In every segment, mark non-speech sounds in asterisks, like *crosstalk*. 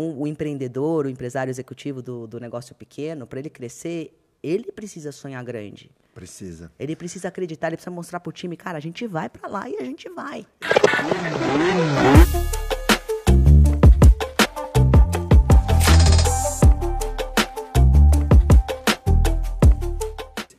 o empreendedor, o empresário executivo do, do negócio pequeno, para ele crescer, ele precisa sonhar grande. Precisa. Ele precisa acreditar, ele precisa mostrar pro time, cara, a gente vai para lá e a gente vai.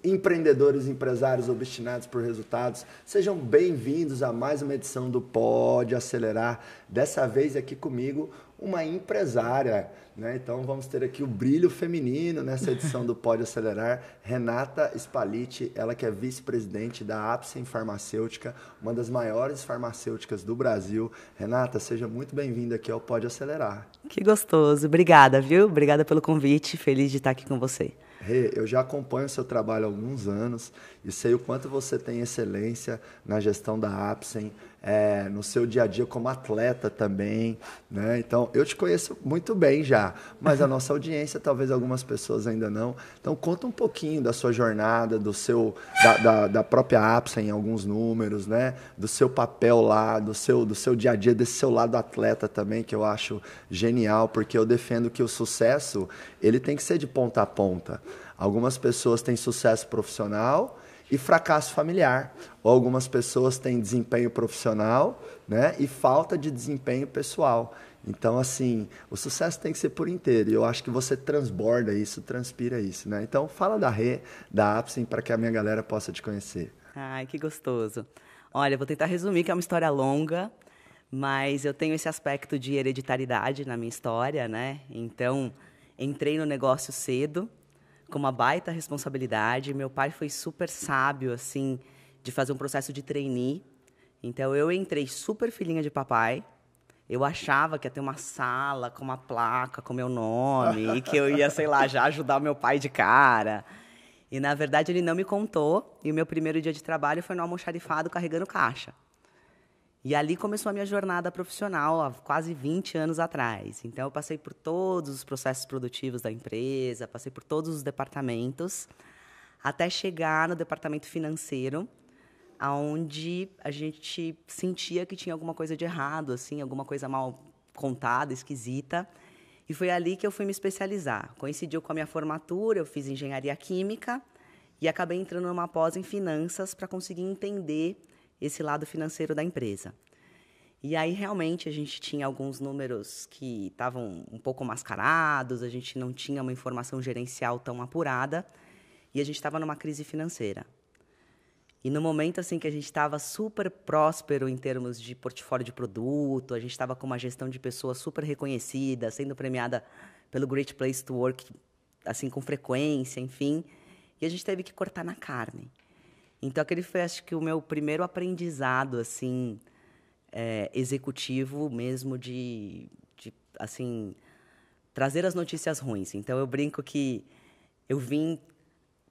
Empreendedores, empresários obstinados por resultados, sejam bem-vindos a mais uma edição do Pode Acelerar. Dessa vez aqui comigo, uma empresária. Né? Então vamos ter aqui o brilho feminino nessa edição do Pode Acelerar. Renata Spaliti, ela que é vice-presidente da Apsen Farmacêutica, uma das maiores farmacêuticas do Brasil. Renata, seja muito bem-vinda aqui ao Pode Acelerar. Que gostoso. Obrigada, viu? Obrigada pelo convite. Feliz de estar aqui com você. Rê, eu já acompanho o seu trabalho há alguns anos e sei o quanto você tem excelência na gestão da Apsen, é, no seu dia a dia como atleta também, né? Então, eu te conheço muito bem já, mas a nossa audiência, talvez algumas pessoas ainda não. Então, conta um pouquinho da sua jornada, do seu, da, da, da própria Apsen em alguns números, né? Do seu papel lá, do seu, do seu dia a dia, desse seu lado atleta também, que eu acho genial, porque eu defendo que o sucesso, ele tem que ser de ponta a ponta. Algumas pessoas têm sucesso profissional, e fracasso familiar. Ou algumas pessoas têm desempenho profissional né, e falta de desempenho pessoal. Então, assim, o sucesso tem que ser por inteiro. E eu acho que você transborda isso, transpira isso. Né? Então, fala da Rê, da Apsen, para que a minha galera possa te conhecer. Ai, que gostoso. Olha, vou tentar resumir, que é uma história longa, mas eu tenho esse aspecto de hereditariedade na minha história, né? Então, entrei no negócio cedo, com uma baita responsabilidade. Meu pai foi super sábio, assim, de fazer um processo de trainee. Então, eu entrei super filhinha de papai. Eu achava que ia ter uma sala com uma placa com meu nome e que eu ia, sei lá, já ajudar meu pai de cara. E, na verdade, ele não me contou. E o meu primeiro dia de trabalho foi no almoxarifado carregando caixa. E ali começou a minha jornada profissional, há quase 20 anos atrás. Então, eu passei por todos os processos produtivos da empresa, passei por todos os departamentos, até chegar no departamento financeiro, onde a gente sentia que tinha alguma coisa de errado, assim, alguma coisa mal contada, esquisita. E foi ali que eu fui me especializar. Coincidiu com a minha formatura, eu fiz engenharia química e acabei entrando numa pós em finanças para conseguir entender esse lado financeiro da empresa. E aí, realmente, a gente tinha alguns números que estavam um pouco mascarados, a gente não tinha uma informação gerencial tão apurada e a gente estava numa crise financeira. E no momento assim que a gente estava super próspero em termos de portfólio de produto, a gente estava com uma gestão de pessoas super reconhecida, sendo premiada pelo Great Place to Work, assim com frequência, enfim, e a gente teve que cortar na carne. Então, aquele foi, acho que, o meu primeiro aprendizado, assim, é, executivo mesmo de, de, assim, trazer as notícias ruins. Então, eu brinco que eu vim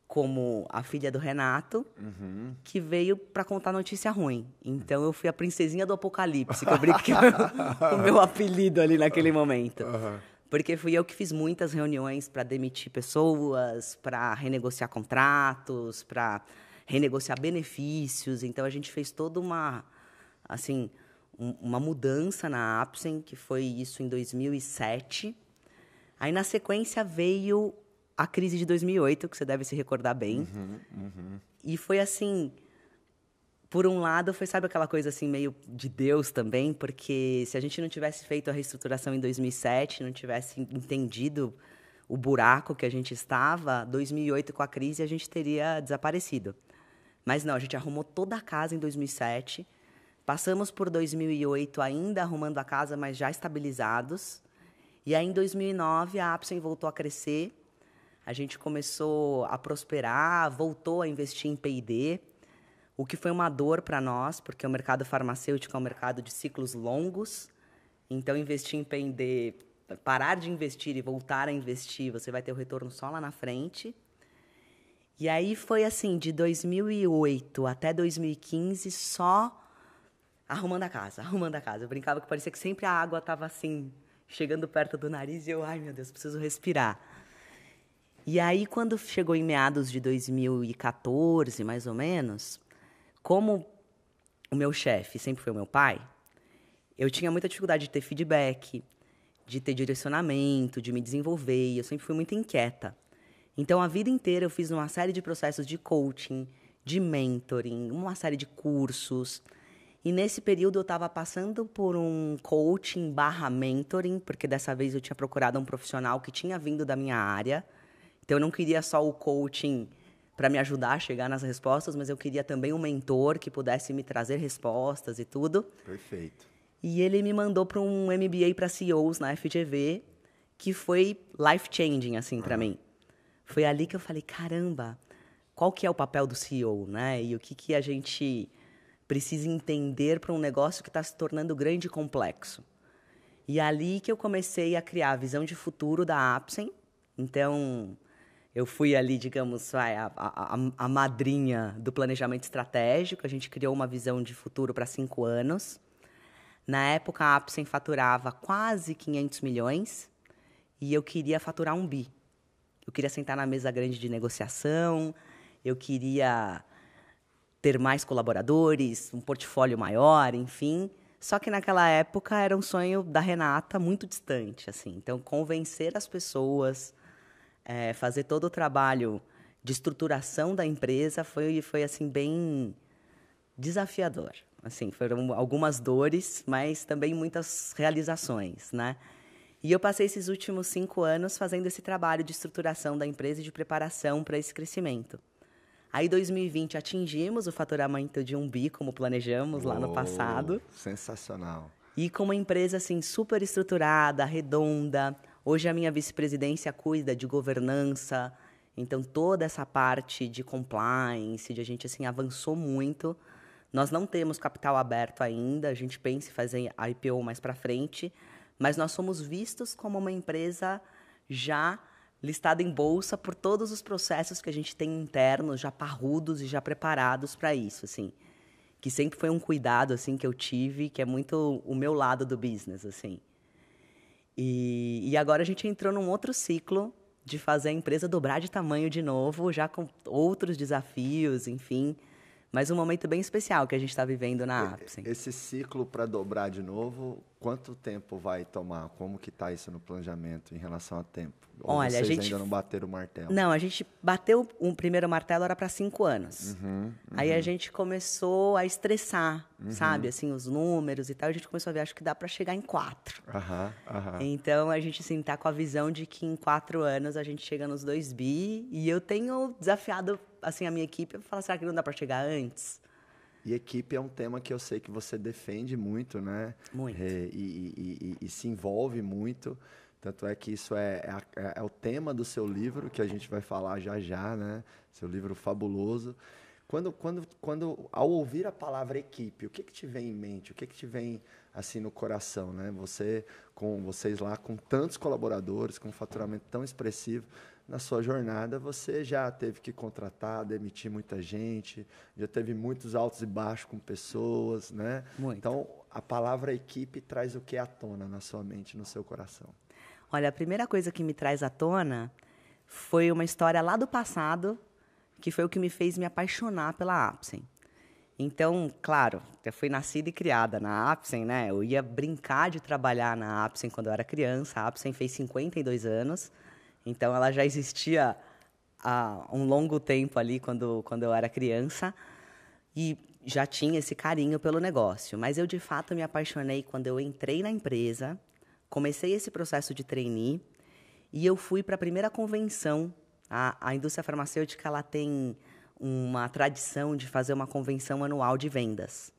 como a filha do Renato, uhum. que veio para contar notícia ruim. Então, eu fui a princesinha do apocalipse, que eu brinco que é o meu apelido ali naquele momento. Uhum. Porque fui eu que fiz muitas reuniões para demitir pessoas, para renegociar contratos, para renegociar benefícios. Então a gente fez toda uma assim um, uma mudança na Apsen, que foi isso em 2007. Aí na sequência veio a crise de 2008, que você deve se recordar bem. Uhum, uhum. E foi assim, por um lado, foi sabe aquela coisa assim meio de Deus também, porque se a gente não tivesse feito a reestruturação em 2007, não tivesse entendido o buraco que a gente estava, 2008 com a crise a gente teria desaparecido. Mas não, a gente arrumou toda a casa em 2007. Passamos por 2008 ainda arrumando a casa, mas já estabilizados. E aí, em 2009, a Apsen voltou a crescer. A gente começou a prosperar, voltou a investir em P&D, o que foi uma dor para nós, porque o mercado farmacêutico é um mercado de ciclos longos. Então, investir em P&D, parar de investir e voltar a investir, você vai ter o retorno só lá na frente. E aí foi assim, de 2008 até 2015, só arrumando a casa, arrumando a casa. Eu brincava que parecia que sempre a água estava assim, chegando perto do nariz e eu, ai meu Deus, preciso respirar. E aí, quando chegou em meados de 2014, mais ou menos, como o meu chefe sempre foi o meu pai, eu tinha muita dificuldade de ter feedback. de ter direcionamento, de me desenvolver, e eu sempre fui muito inquieta. Então, a vida inteira eu fiz uma série de processos de coaching, de mentoring, uma série de cursos. E nesse período eu estava passando por um coaching barra mentoring, porque dessa vez eu tinha procurado um profissional que tinha vindo da minha área. Então eu não queria só o coaching para me ajudar a chegar nas respostas, mas eu queria também um mentor que pudesse me trazer respostas e tudo. Perfeito. E ele me mandou para um MBA para CEOs na FGV, que foi life changing assim para mim. Foi ali que eu falei, caramba, qual que é o papel do CEO, né? E o que que a gente precisa entender para um negócio que está se tornando grande e complexo. E ali que eu comecei a criar a visão de futuro da Apsen. Então, eu fui ali, digamos, a, a, a, madrinha do planejamento estratégico. A gente criou uma visão de futuro para cinco anos. Na época, a Apsen faturava quase 500 milhões e eu queria faturar um bi. Eu queria sentar na mesa grande de negociação, eu queria ter mais colaboradores, um portfólio maior, enfim. Só que naquela época era um sonho da Renata muito distante, assim. Então, convencer as pessoas, é, fazer todo o trabalho de estruturação da empresa foi, foi assim bem desafiador. Assim, foram algumas dores, mas também muitas realizações, né? E eu passei esses últimos cinco anos fazendo esse trabalho de estruturação da empresa e de preparação para esse crescimento. Aí, 2020, atingimos o faturamento de um bi, como planejamos Uou, lá no passado. Sensacional. E com uma empresa, assim, super estruturada, redonda. Hoje, a minha vice-presidência cuida de governança. Então, toda essa parte de compliance, de a gente, assim, avançou muito. Nós não temos capital aberto ainda. A gente pensa em fazer IPO mais para frente. Mas nós somos vistos como uma empresa já listada em bolsa por todos os processos que a gente tem internos, já parrudos e já preparados para isso, assim. Que sempre foi um cuidado, assim, que eu tive, que é muito o meu lado do business, assim. E, e agora a gente entrou num outro ciclo de fazer a empresa dobrar de tamanho de novo, já com outros desafios, enfim. Mas um momento bem especial que a gente está vivendo na Apsen. Esse ciclo para dobrar de novo, quanto tempo vai tomar? Como que está isso no planejamento em relação a tempo? Ou Olha, vocês a gente ainda não bateram o martelo? Não, a gente bateu o primeiro martelo era para cinco anos. Uhum, uhum. Aí a gente começou a estressar, uhum. sabe, assim os números e tal. A gente começou a ver, acho que dá para chegar em quatro. Então a gente assim tá com a visão de que em quatro anos a gente chega nos dois bi. E eu tenho desafiado assim a minha equipe, eu falo, será que não dá para chegar antes? E equipe é um tema que eu sei que você defende muito, né? Muito. É, e, e, e, e, se envolve muito. Tanto é que isso é, é, é, o tema do seu livro, que a gente vai falar já já, né? Seu livro fabuloso. Quando, quando, quando ao ouvir a palavra equipe, o que, que te vem em mente? O que, que te vem assim no coração, né? Você com vocês lá com tantos colaboradores, com um faturamento tão expressivo, na sua jornada você já teve que contratar, demitir muita gente, já teve muitos altos e baixos com pessoas, né? Muito. Então, a palavra equipe traz o que à tona na sua mente, no seu coração? Olha, a primeira coisa que me traz à tona foi uma história lá do passado, que foi o que me fez me apaixonar pela Apsen. Então, claro, eu fui nascida e criada na Apsen, né? Eu ia brincar de trabalhar na Apsen quando eu era criança. A Apsen fez 52 anos. Então ela já existia há um longo tempo ali quando, quando eu era criança e já tinha esse carinho pelo negócio. Mas eu de fato me apaixonei quando eu entrei na empresa, comecei esse processo de trainee e eu fui para a primeira convenção. A, a indústria farmacêutica ela tem uma tradição de fazer uma convenção anual de vendas.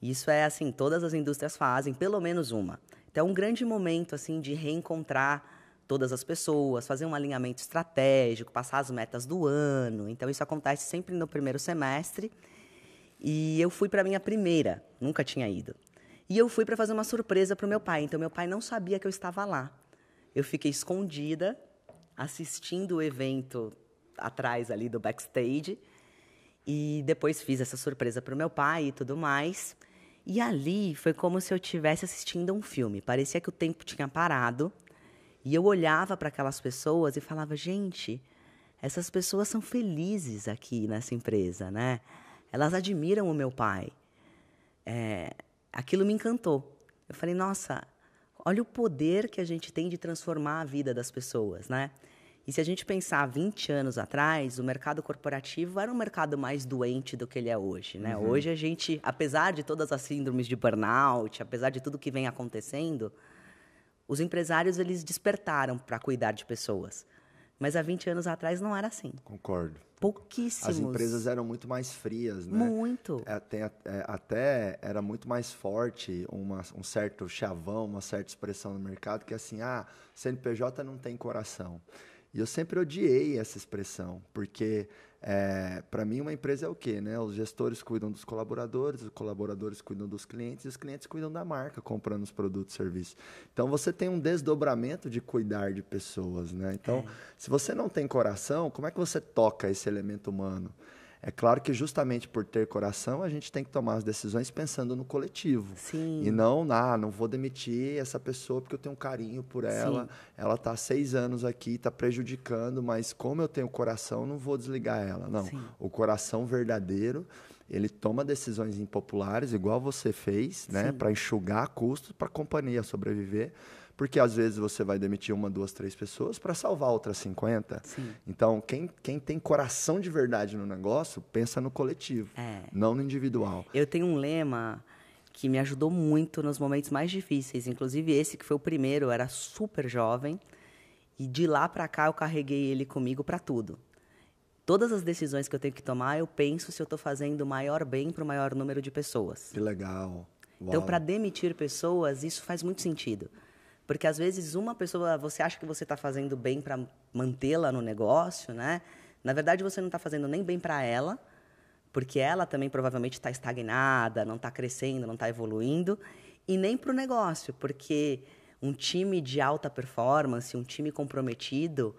Isso é assim, todas as indústrias fazem, pelo menos uma. Então é um grande momento assim de reencontrar todas as pessoas, fazer um alinhamento estratégico, passar as metas do ano. Então, isso acontece sempre no primeiro semestre. E eu fui para minha primeira, nunca tinha ido. E eu fui para fazer uma surpresa para o meu pai. Então, meu pai não sabia que eu estava lá. Eu fiquei escondida, assistindo o evento atrás ali do backstage. E depois fiz essa surpresa para o meu pai e tudo mais. E ali foi como se eu estivesse assistindo um filme. Parecia que o tempo tinha parado e eu olhava para aquelas pessoas e falava, gente, essas pessoas são felizes aqui nessa empresa, né? Elas admiram o meu pai. É, aquilo me encantou. Eu falei, nossa, olha o poder que a gente tem de transformar a vida das pessoas, né? E se a gente pensar 20 anos atrás, o mercado corporativo era um mercado mais doente do que ele é hoje, né? Uhum. Hoje a gente, apesar de todas as síndromes de burnout, apesar de tudo que vem acontecendo, os empresários eles despertaram para cuidar de pessoas. Mas há 20 anos atrás não era assim. Concordo. Pouquíssimos. As empresas eram muito mais frias, né? Muito. É, tem, é, até era muito mais forte uma, um certo chavão, uma certa expressão no mercado que é assim, ah, CNPJ não tem coração. E eu sempre odiei essa expressão, porque é, para mim uma empresa é o quê? Né? Os gestores cuidam dos colaboradores, os colaboradores cuidam dos clientes e os clientes cuidam da marca, comprando os produtos e serviços. Então você tem um desdobramento de cuidar de pessoas. Né? Então, é. se você não tem coração, como é que você toca esse elemento humano? É claro que justamente por ter coração, a gente tem que tomar as decisões pensando no coletivo. Sim. E não, ah, não vou demitir essa pessoa porque eu tenho um carinho por ela. Sim. Ela está há seis anos aqui, está prejudicando, mas como eu tenho coração, não vou desligar ela. Não. Sim. O coração verdadeiro, ele toma decisões impopulares, igual você fez, né? Para enxugar custos para a companhia sobreviver porque às vezes você vai demitir uma, duas, três pessoas para salvar outras 50. Sim. Então, quem, quem tem coração de verdade no negócio, pensa no coletivo, é. não no individual. Eu tenho um lema que me ajudou muito nos momentos mais difíceis, inclusive esse que foi o primeiro, eu era super jovem, e de lá para cá eu carreguei ele comigo para tudo. Todas as decisões que eu tenho que tomar, eu penso se eu estou fazendo o maior bem para o maior número de pessoas. Que legal. Então, Uau. Então, para demitir pessoas, isso faz muito sentido. Porque às vezes uma pessoa, você acha que você está fazendo bem para mantê-la no negócio, né? Na verdade, você não está fazendo nem bem para ela, porque ela também provavelmente está estagnada, não está crescendo, não está evoluindo, e nem para o negócio, porque um time de alta performance, um time comprometido,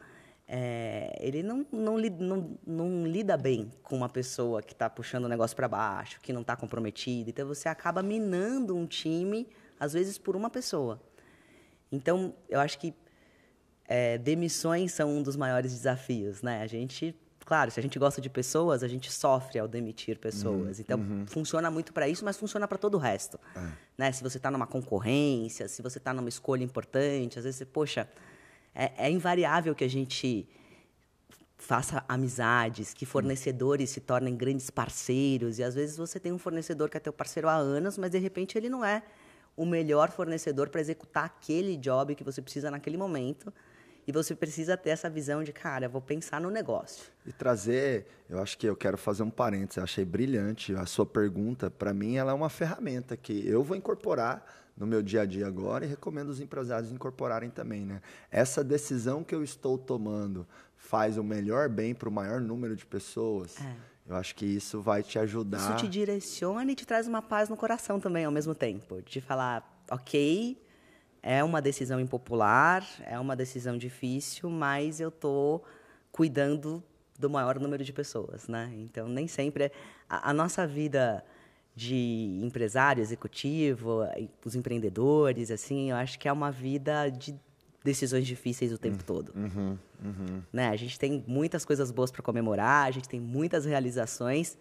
é, ele não, não, não, não, lida bem com uma pessoa que está puxando o negócio para baixo, que não está comprometida. Então você acaba minando um time, às vezes, por uma pessoa. Então, eu acho que é, demissões são um dos maiores desafios, né? A gente, claro, se a gente gosta de pessoas, a gente sofre ao demitir pessoas. Uhum, então, uhum. funciona muito para isso, mas funciona para todo o resto. É. Né? Se você está numa concorrência, se você está numa escolha importante, às vezes você, poxa, é, é invariável que a gente faça amizades, que fornecedores se tornem grandes parceiros. E às vezes você tem um fornecedor que é teu parceiro há anos, mas de repente ele não é o melhor fornecedor para executar aquele job que você precisa naquele momento. E você precisa ter essa visão de, cara, vou pensar no negócio. E trazer, eu acho que eu quero fazer um parênteses, eu achei brilhante a sua pergunta. Para mim, ela é uma ferramenta que eu vou incorporar no meu dia a dia agora e recomendo os empresários incorporarem também. Né? Essa decisão que eu estou tomando faz o melhor bem para o maior número de pessoas. É eu acho que isso vai te ajudar. Isso te direciona e te traz uma paz no coração também, ao mesmo tempo. De falar, ok, é uma decisão impopular, é uma decisão difícil, mas eu estou cuidando do maior número de pessoas, né? Então, nem sempre... É... A, a nossa vida de empresário, executivo, os empreendedores, assim, eu acho que é uma vida de decisões difíceis o tempo uhum, todo. Uhum, uhum. Né? A gente tem muitas coisas boas para comemorar, a gente tem muitas realizações,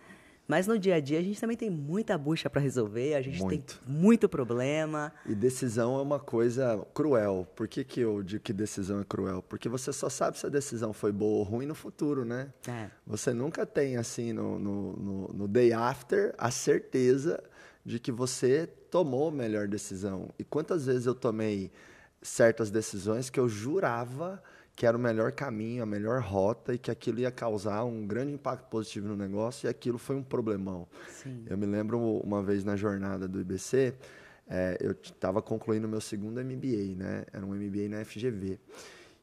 mas no dia a dia a gente também tem muita bucha para resolver, a gente muito. tem muito problema. E decisão é uma coisa cruel. Por que, que eu digo que decisão é cruel? Porque você só sabe se a decisão foi boa ou ruim no futuro, né? É. Você nunca tem, assim, no, no, no, no day after, a certeza de que você tomou a melhor decisão. E quantas vezes eu tomei certas decisões que eu jurava que era o melhor caminho, a melhor rota e que aquilo ia causar um grande impacto positivo no negócio e aquilo foi um problemão. Sim. Eu me lembro uma vez na jornada do IBC, é, eu estava concluindo meu segundo MBA, né? Era um MBA na FGV.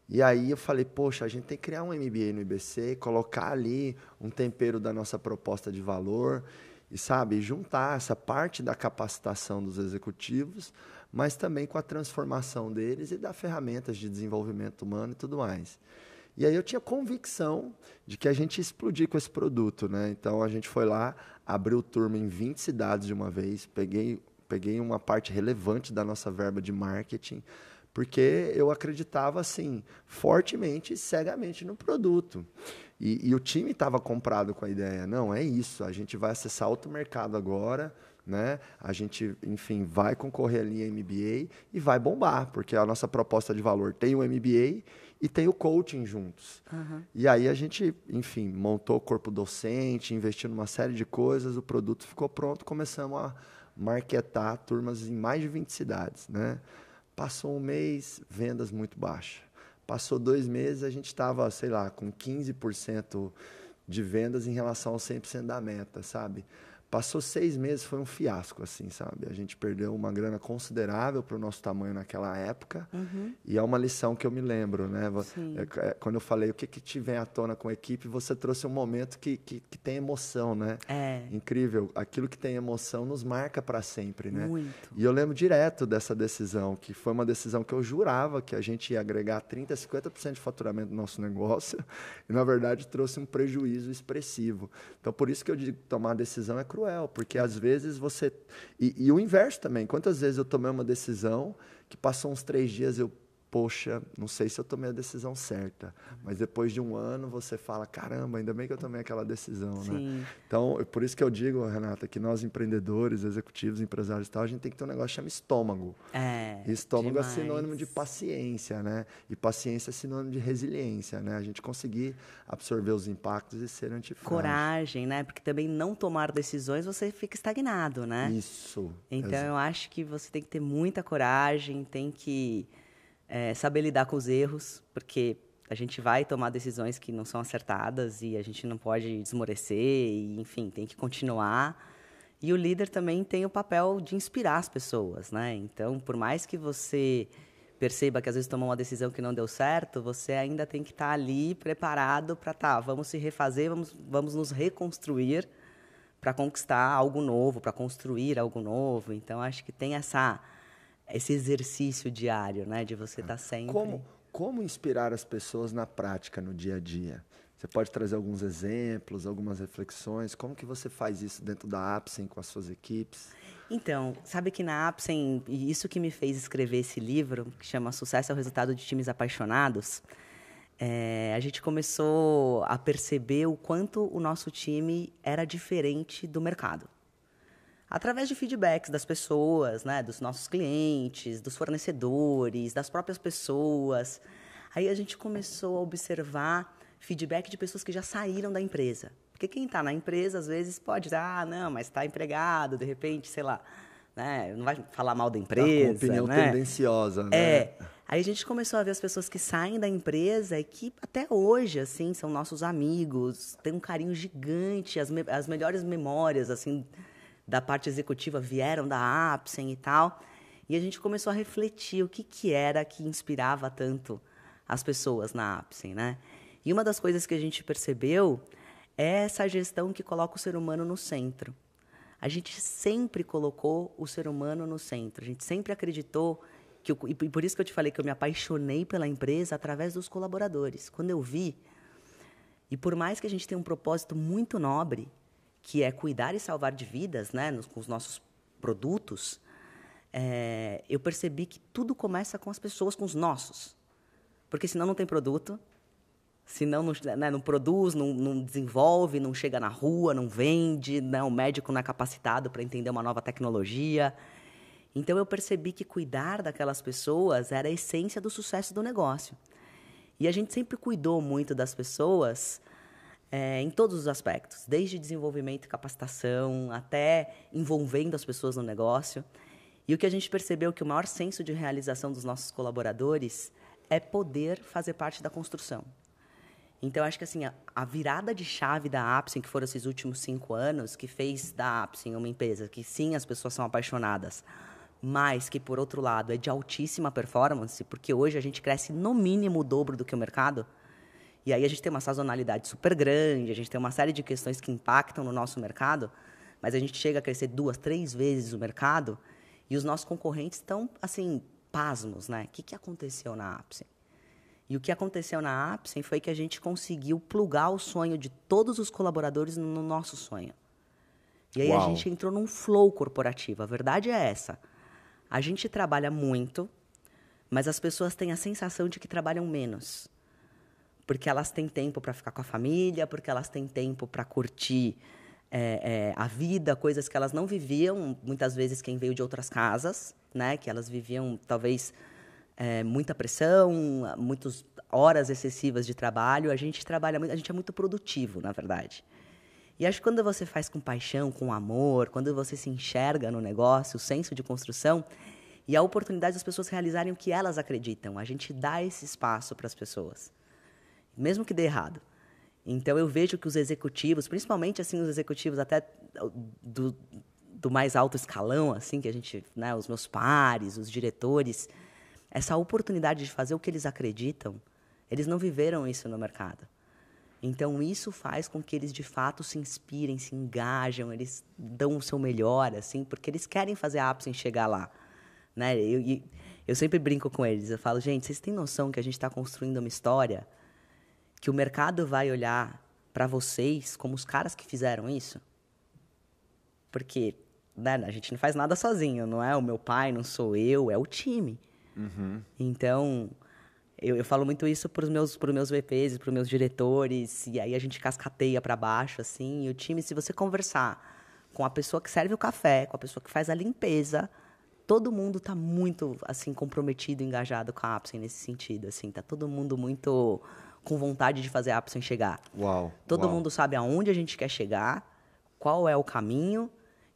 E aí eu falei, poxa, a gente tem que criar um MBA no IBC, colocar ali um tempero da nossa proposta de valor e, sabe, juntar essa parte da capacitação dos executivos mas também com a transformação deles e dar ferramentas de desenvolvimento humano e tudo mais. E aí eu tinha convicção de que a gente ia explodir com esse produto, né? Então a gente foi lá, abriu turma em 20 cidades de uma vez, peguei, peguei uma parte relevante da nossa verba de marketing, porque eu acreditava assim fortemente e cegamente no produto. E, e o time estava comprado com a ideia, não, é isso, a gente vai acessar outro mercado agora, né? A gente, enfim, vai concorrer ali em MBA e vai bombar, porque a nossa proposta de valor tem o MBA e tem o coaching juntos. Uhum. E aí a gente, enfim, montou o corpo docente, investiu numa série de coisas, o produto ficou pronto, começamos a marketar turmas em mais de 20 cidades, né? Passou um mês, vendas muito baixas. Passou dois meses, a gente estava, sei lá, com 15% de vendas em relação ao 100% da meta, sabe? Passou seis meses, foi um fiasco, assim, sabe? A gente perdeu uma grana considerável para o nosso tamanho naquela época. Uhum. E é uma lição que eu me lembro, né? É, é, quando eu falei o que, que te vem à tona com a equipe, você trouxe um momento que, que, que tem emoção, né? É. Incrível. Aquilo que tem emoção nos marca para sempre, né? Muito. E eu lembro direto dessa decisão, que foi uma decisão que eu jurava que a gente ia agregar 30%, 50% de faturamento no nosso *laughs* negócio. E, na verdade, trouxe um prejuízo expressivo. Então, por isso que eu digo que tomar a decisão é cruel cruel, porque às vezes você. E, e, o inverso também. Quantas vezes eu tomei uma decisão que passou uns três dias eu poxa, não sei se eu tomei a decisão certa, mas depois de um ano você fala, caramba, ainda bem que eu tomei aquela decisão, né? Sim. né? Então, é por isso que eu digo, Renata, que nós empreendedores, executivos, empresários e tal, a gente tem que ter um negócio que chama estômago. É, e estômago demais. é sinônimo de paciência, né? E paciência é sinônimo de resiliência, né? A gente conseguir absorver os impactos e ser antifrágil. Coragem, né? Porque também não tomar decisões, você fica estagnado, né? Isso. Então, Exato. eu acho que você tem que ter muita coragem, tem que é, saber lidar com os erros, porque a gente vai tomar decisões que não são acertadas e a gente não pode desmorecer, e, enfim, tem que continuar. E o líder também tem o papel de inspirar as pessoas, né? Então, por mais que você perceba que às vezes tomou uma decisão que não deu certo, você ainda tem que estar ali preparado para tá, vamos se refazer, vamos, vamos nos reconstruir para conquistar algo novo, para construir algo novo. Então, acho que tem essa esse exercício diário, né, de você estar tá sempre. Como, como inspirar as pessoas na prática, no dia a dia? Você pode trazer alguns exemplos, algumas reflexões? Como que você faz isso dentro da Apsen com as suas equipes? Então, sabe que na Apsen, e isso que me fez escrever esse livro, que chama Sucesso é o Resultado de Times Apaixonados, é, a gente começou a perceber o quanto o nosso time era diferente do mercado através de feedbacks das pessoas, né, dos nossos clientes, dos fornecedores, das próprias pessoas. Aí a gente começou a observar feedback de pessoas que já saíram da empresa. Porque quem está na empresa, às vezes, pode dizer, ah, não, mas está empregado, de repente, sei lá, né, não vai falar mal da empresa. Tá opinião né? tendenciosa, né? É. Aí a gente começou a ver as pessoas que saem da empresa e que até hoje, assim, são nossos amigos, têm um carinho gigante, as, me as melhores memórias, assim, da parte executiva vieram da Apsen e tal. E a gente começou a refletir o que, que era que inspirava tanto as pessoas na Apsen, né? E uma das coisas que a gente percebeu é essa gestão que coloca o ser humano no centro. A gente sempre colocou o ser humano no centro. A gente sempre acreditou que eu, e por isso que eu te falei que eu me apaixonei pela empresa através dos colaboradores. Quando eu vi e por mais que a gente tenha um propósito muito nobre, que é cuidar e salvar de vidas, né, nos, com os nossos produtos, é, eu percebi que tudo começa com as pessoas, com os nossos. Porque senão não tem produto, senão não, né, não produz, não, não, desenvolve, não chega na rua, não vende, né, o médico não é capacitado para entender uma nova tecnologia. Então eu percebi que cuidar daquelas pessoas era a essência do sucesso do negócio. E a gente sempre cuidou muito das pessoas é, em todos os aspectos, desde desenvolvimento e capacitação até envolvendo as pessoas no negócio. E o que a gente percebeu que o maior senso de realização dos nossos colaboradores é poder fazer parte da construção. Então, acho que assim, a, a virada de chave da Apsen, que foram esses últimos cinco anos, que fez da Apsen uma empresa que sim, as pessoas são apaixonadas, mas que, por outro lado, é de altíssima performance, porque hoje a gente cresce no mínimo o dobro do que o mercado, e aí a gente tem uma sazonalidade super grande, a gente tem uma série de questões que impactam no nosso mercado, mas a gente chega a crescer duas, três vezes o mercado e os nossos concorrentes estão, assim, pasmos, né? O que, que aconteceu na Apsen? E o que aconteceu na Apsen foi que a gente conseguiu plugar o sonho de todos os colaboradores no nosso sonho. E aí Uau. a gente entrou num flow corporativo. A verdade é essa. A gente trabalha muito, mas as pessoas têm a sensação de que trabalham menos porque elas têm tempo para ficar com a família, porque elas têm tempo para curtir é, é, a vida, coisas que elas não viviam, muitas vezes quem veio de outras casas, né? Que elas viviam talvez é, muita pressão, muitas horas excessivas de trabalho. A gente trabalha muito, a gente é muito produtivo, na verdade. E acho que quando você faz com paixão, com amor, quando você se enxerga no negócio, o senso de construção e a oportunidade das pessoas realizarem o que elas acreditam, a gente dá esse espaço para as pessoas, mesmo que dê errado. Então eu vejo que os executivos, principalmente assim os executivos até do, do mais alto escalão, assim que a gente, né, os meus pares, os diretores, essa oportunidade de fazer o que eles acreditam, eles não viveram isso no mercado. Então, isso faz com que eles, de fato, se inspirem, se engajam, eles dão o seu melhor, assim, porque eles querem fazer a Apsen chegar lá. Né? Eu, eu sempre brinco com eles, eu falo, gente, vocês têm noção que a gente está construindo uma história que o mercado vai olhar para vocês como os caras que fizeram isso? Porque né, a gente não faz nada sozinho, não é o meu pai, não sou eu, é o time. Uhum. Então, eu, eu falo muito isso para os meus, meus VPs, para os meus diretores, e aí a gente cascateia para baixo, assim. E o time, se você conversar com a pessoa que serve o café, com a pessoa que faz a limpeza, todo mundo está muito, assim, comprometido, engajado com a Apsen nesse sentido, assim. Tá todo mundo muito com vontade de fazer a Apsen chegar. Uau. Todo uau. mundo sabe aonde a gente quer chegar, qual é o caminho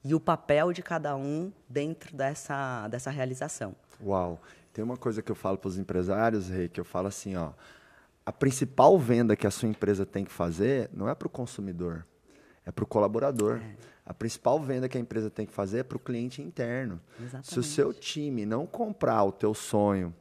e o papel de cada um dentro dessa, dessa realização. Uau. Tem uma coisa que eu falo para os empresários, Rei, que eu falo assim, ó, a principal venda que a sua empresa tem que fazer não é para o consumidor, é para o colaborador. É. A principal venda que a empresa tem que fazer é para o cliente interno. Exatamente. Se o seu time não comprar o teu sonho,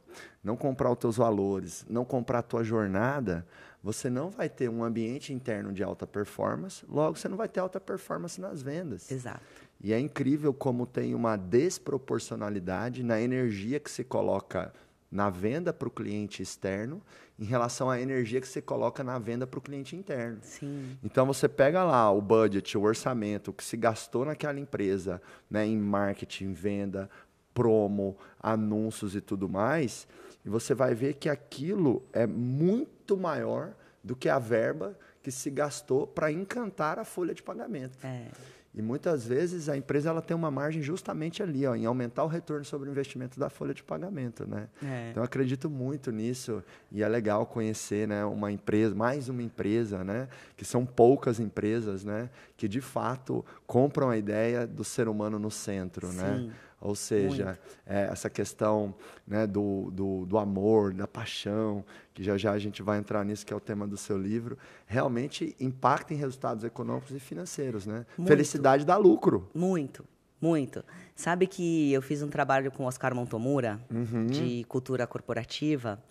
não comprar os teus valores, não comprar a tua jornada, você não vai ter um ambiente interno de alta performance, logo você não vai ter alta performance nas vendas. Exato. E é incrível como tem uma desproporcionalidade na energia que se coloca na venda para o cliente externo em relação à energia que você coloca na venda para o cliente interno. Sim. Então você pega lá o budget, o orçamento o que se gastou naquela empresa, né, em marketing, venda, promo, anúncios e tudo mais, e você vai ver que aquilo é muito maior do que a verba que se gastou para encantar a folha de pagamento. É. E muitas vezes a empresa ela tem uma margem justamente ali, ó, em aumentar o retorno sobre o investimento da folha de pagamento, né? É. Então eu acredito muito nisso e é legal conhecer, né, uma empresa, mais uma empresa, né, que são poucas empresas, né, que de fato compram a ideia do ser humano no centro, né? Ou seja, é, essa questão né, do, do, do, amor, da paixão, que já já a gente vai entrar nisso, que é o tema do seu livro, realmente impacta em resultados econômicos e financeiros. Né? Felicidade dá lucro. Muito, muito. Sabe que eu fiz um trabalho com o Oscar Montomura, uhum. de cultura corporativa,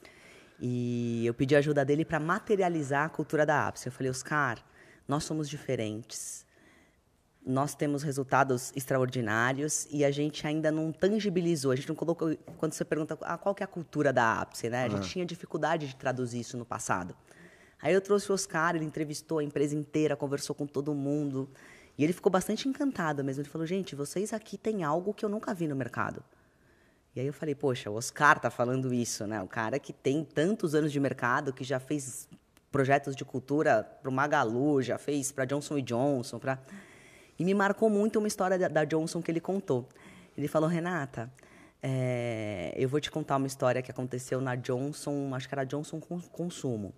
e eu pedi ajuda dele para materializar a cultura da APS. Eu falei, Oscar, nós somos diferentes nós temos resultados extraordinários e a gente ainda não tangibilizou, a gente não colocou. Quando você pergunta ah, qual que é a cultura da ápice, né? A gente tinha dificuldade de traduzir isso no passado. Aí eu trouxe o Oscar, ele entrevistou a empresa inteira, conversou com todo mundo. E ele ficou bastante encantado mesmo. Ele falou: gente, vocês aqui têm algo que eu nunca vi no mercado. E aí eu falei: poxa, o Oscar tá falando isso, né? O cara que tem tantos anos de mercado, que já fez projetos de cultura para o Magalu, já fez para Johnson Johnson, para. E me marcou muito uma história da, da Johnson que ele contou. Ele falou, Renata, é, eu vou te contar uma história que aconteceu na Johnson, acho que era Johnson Consumo.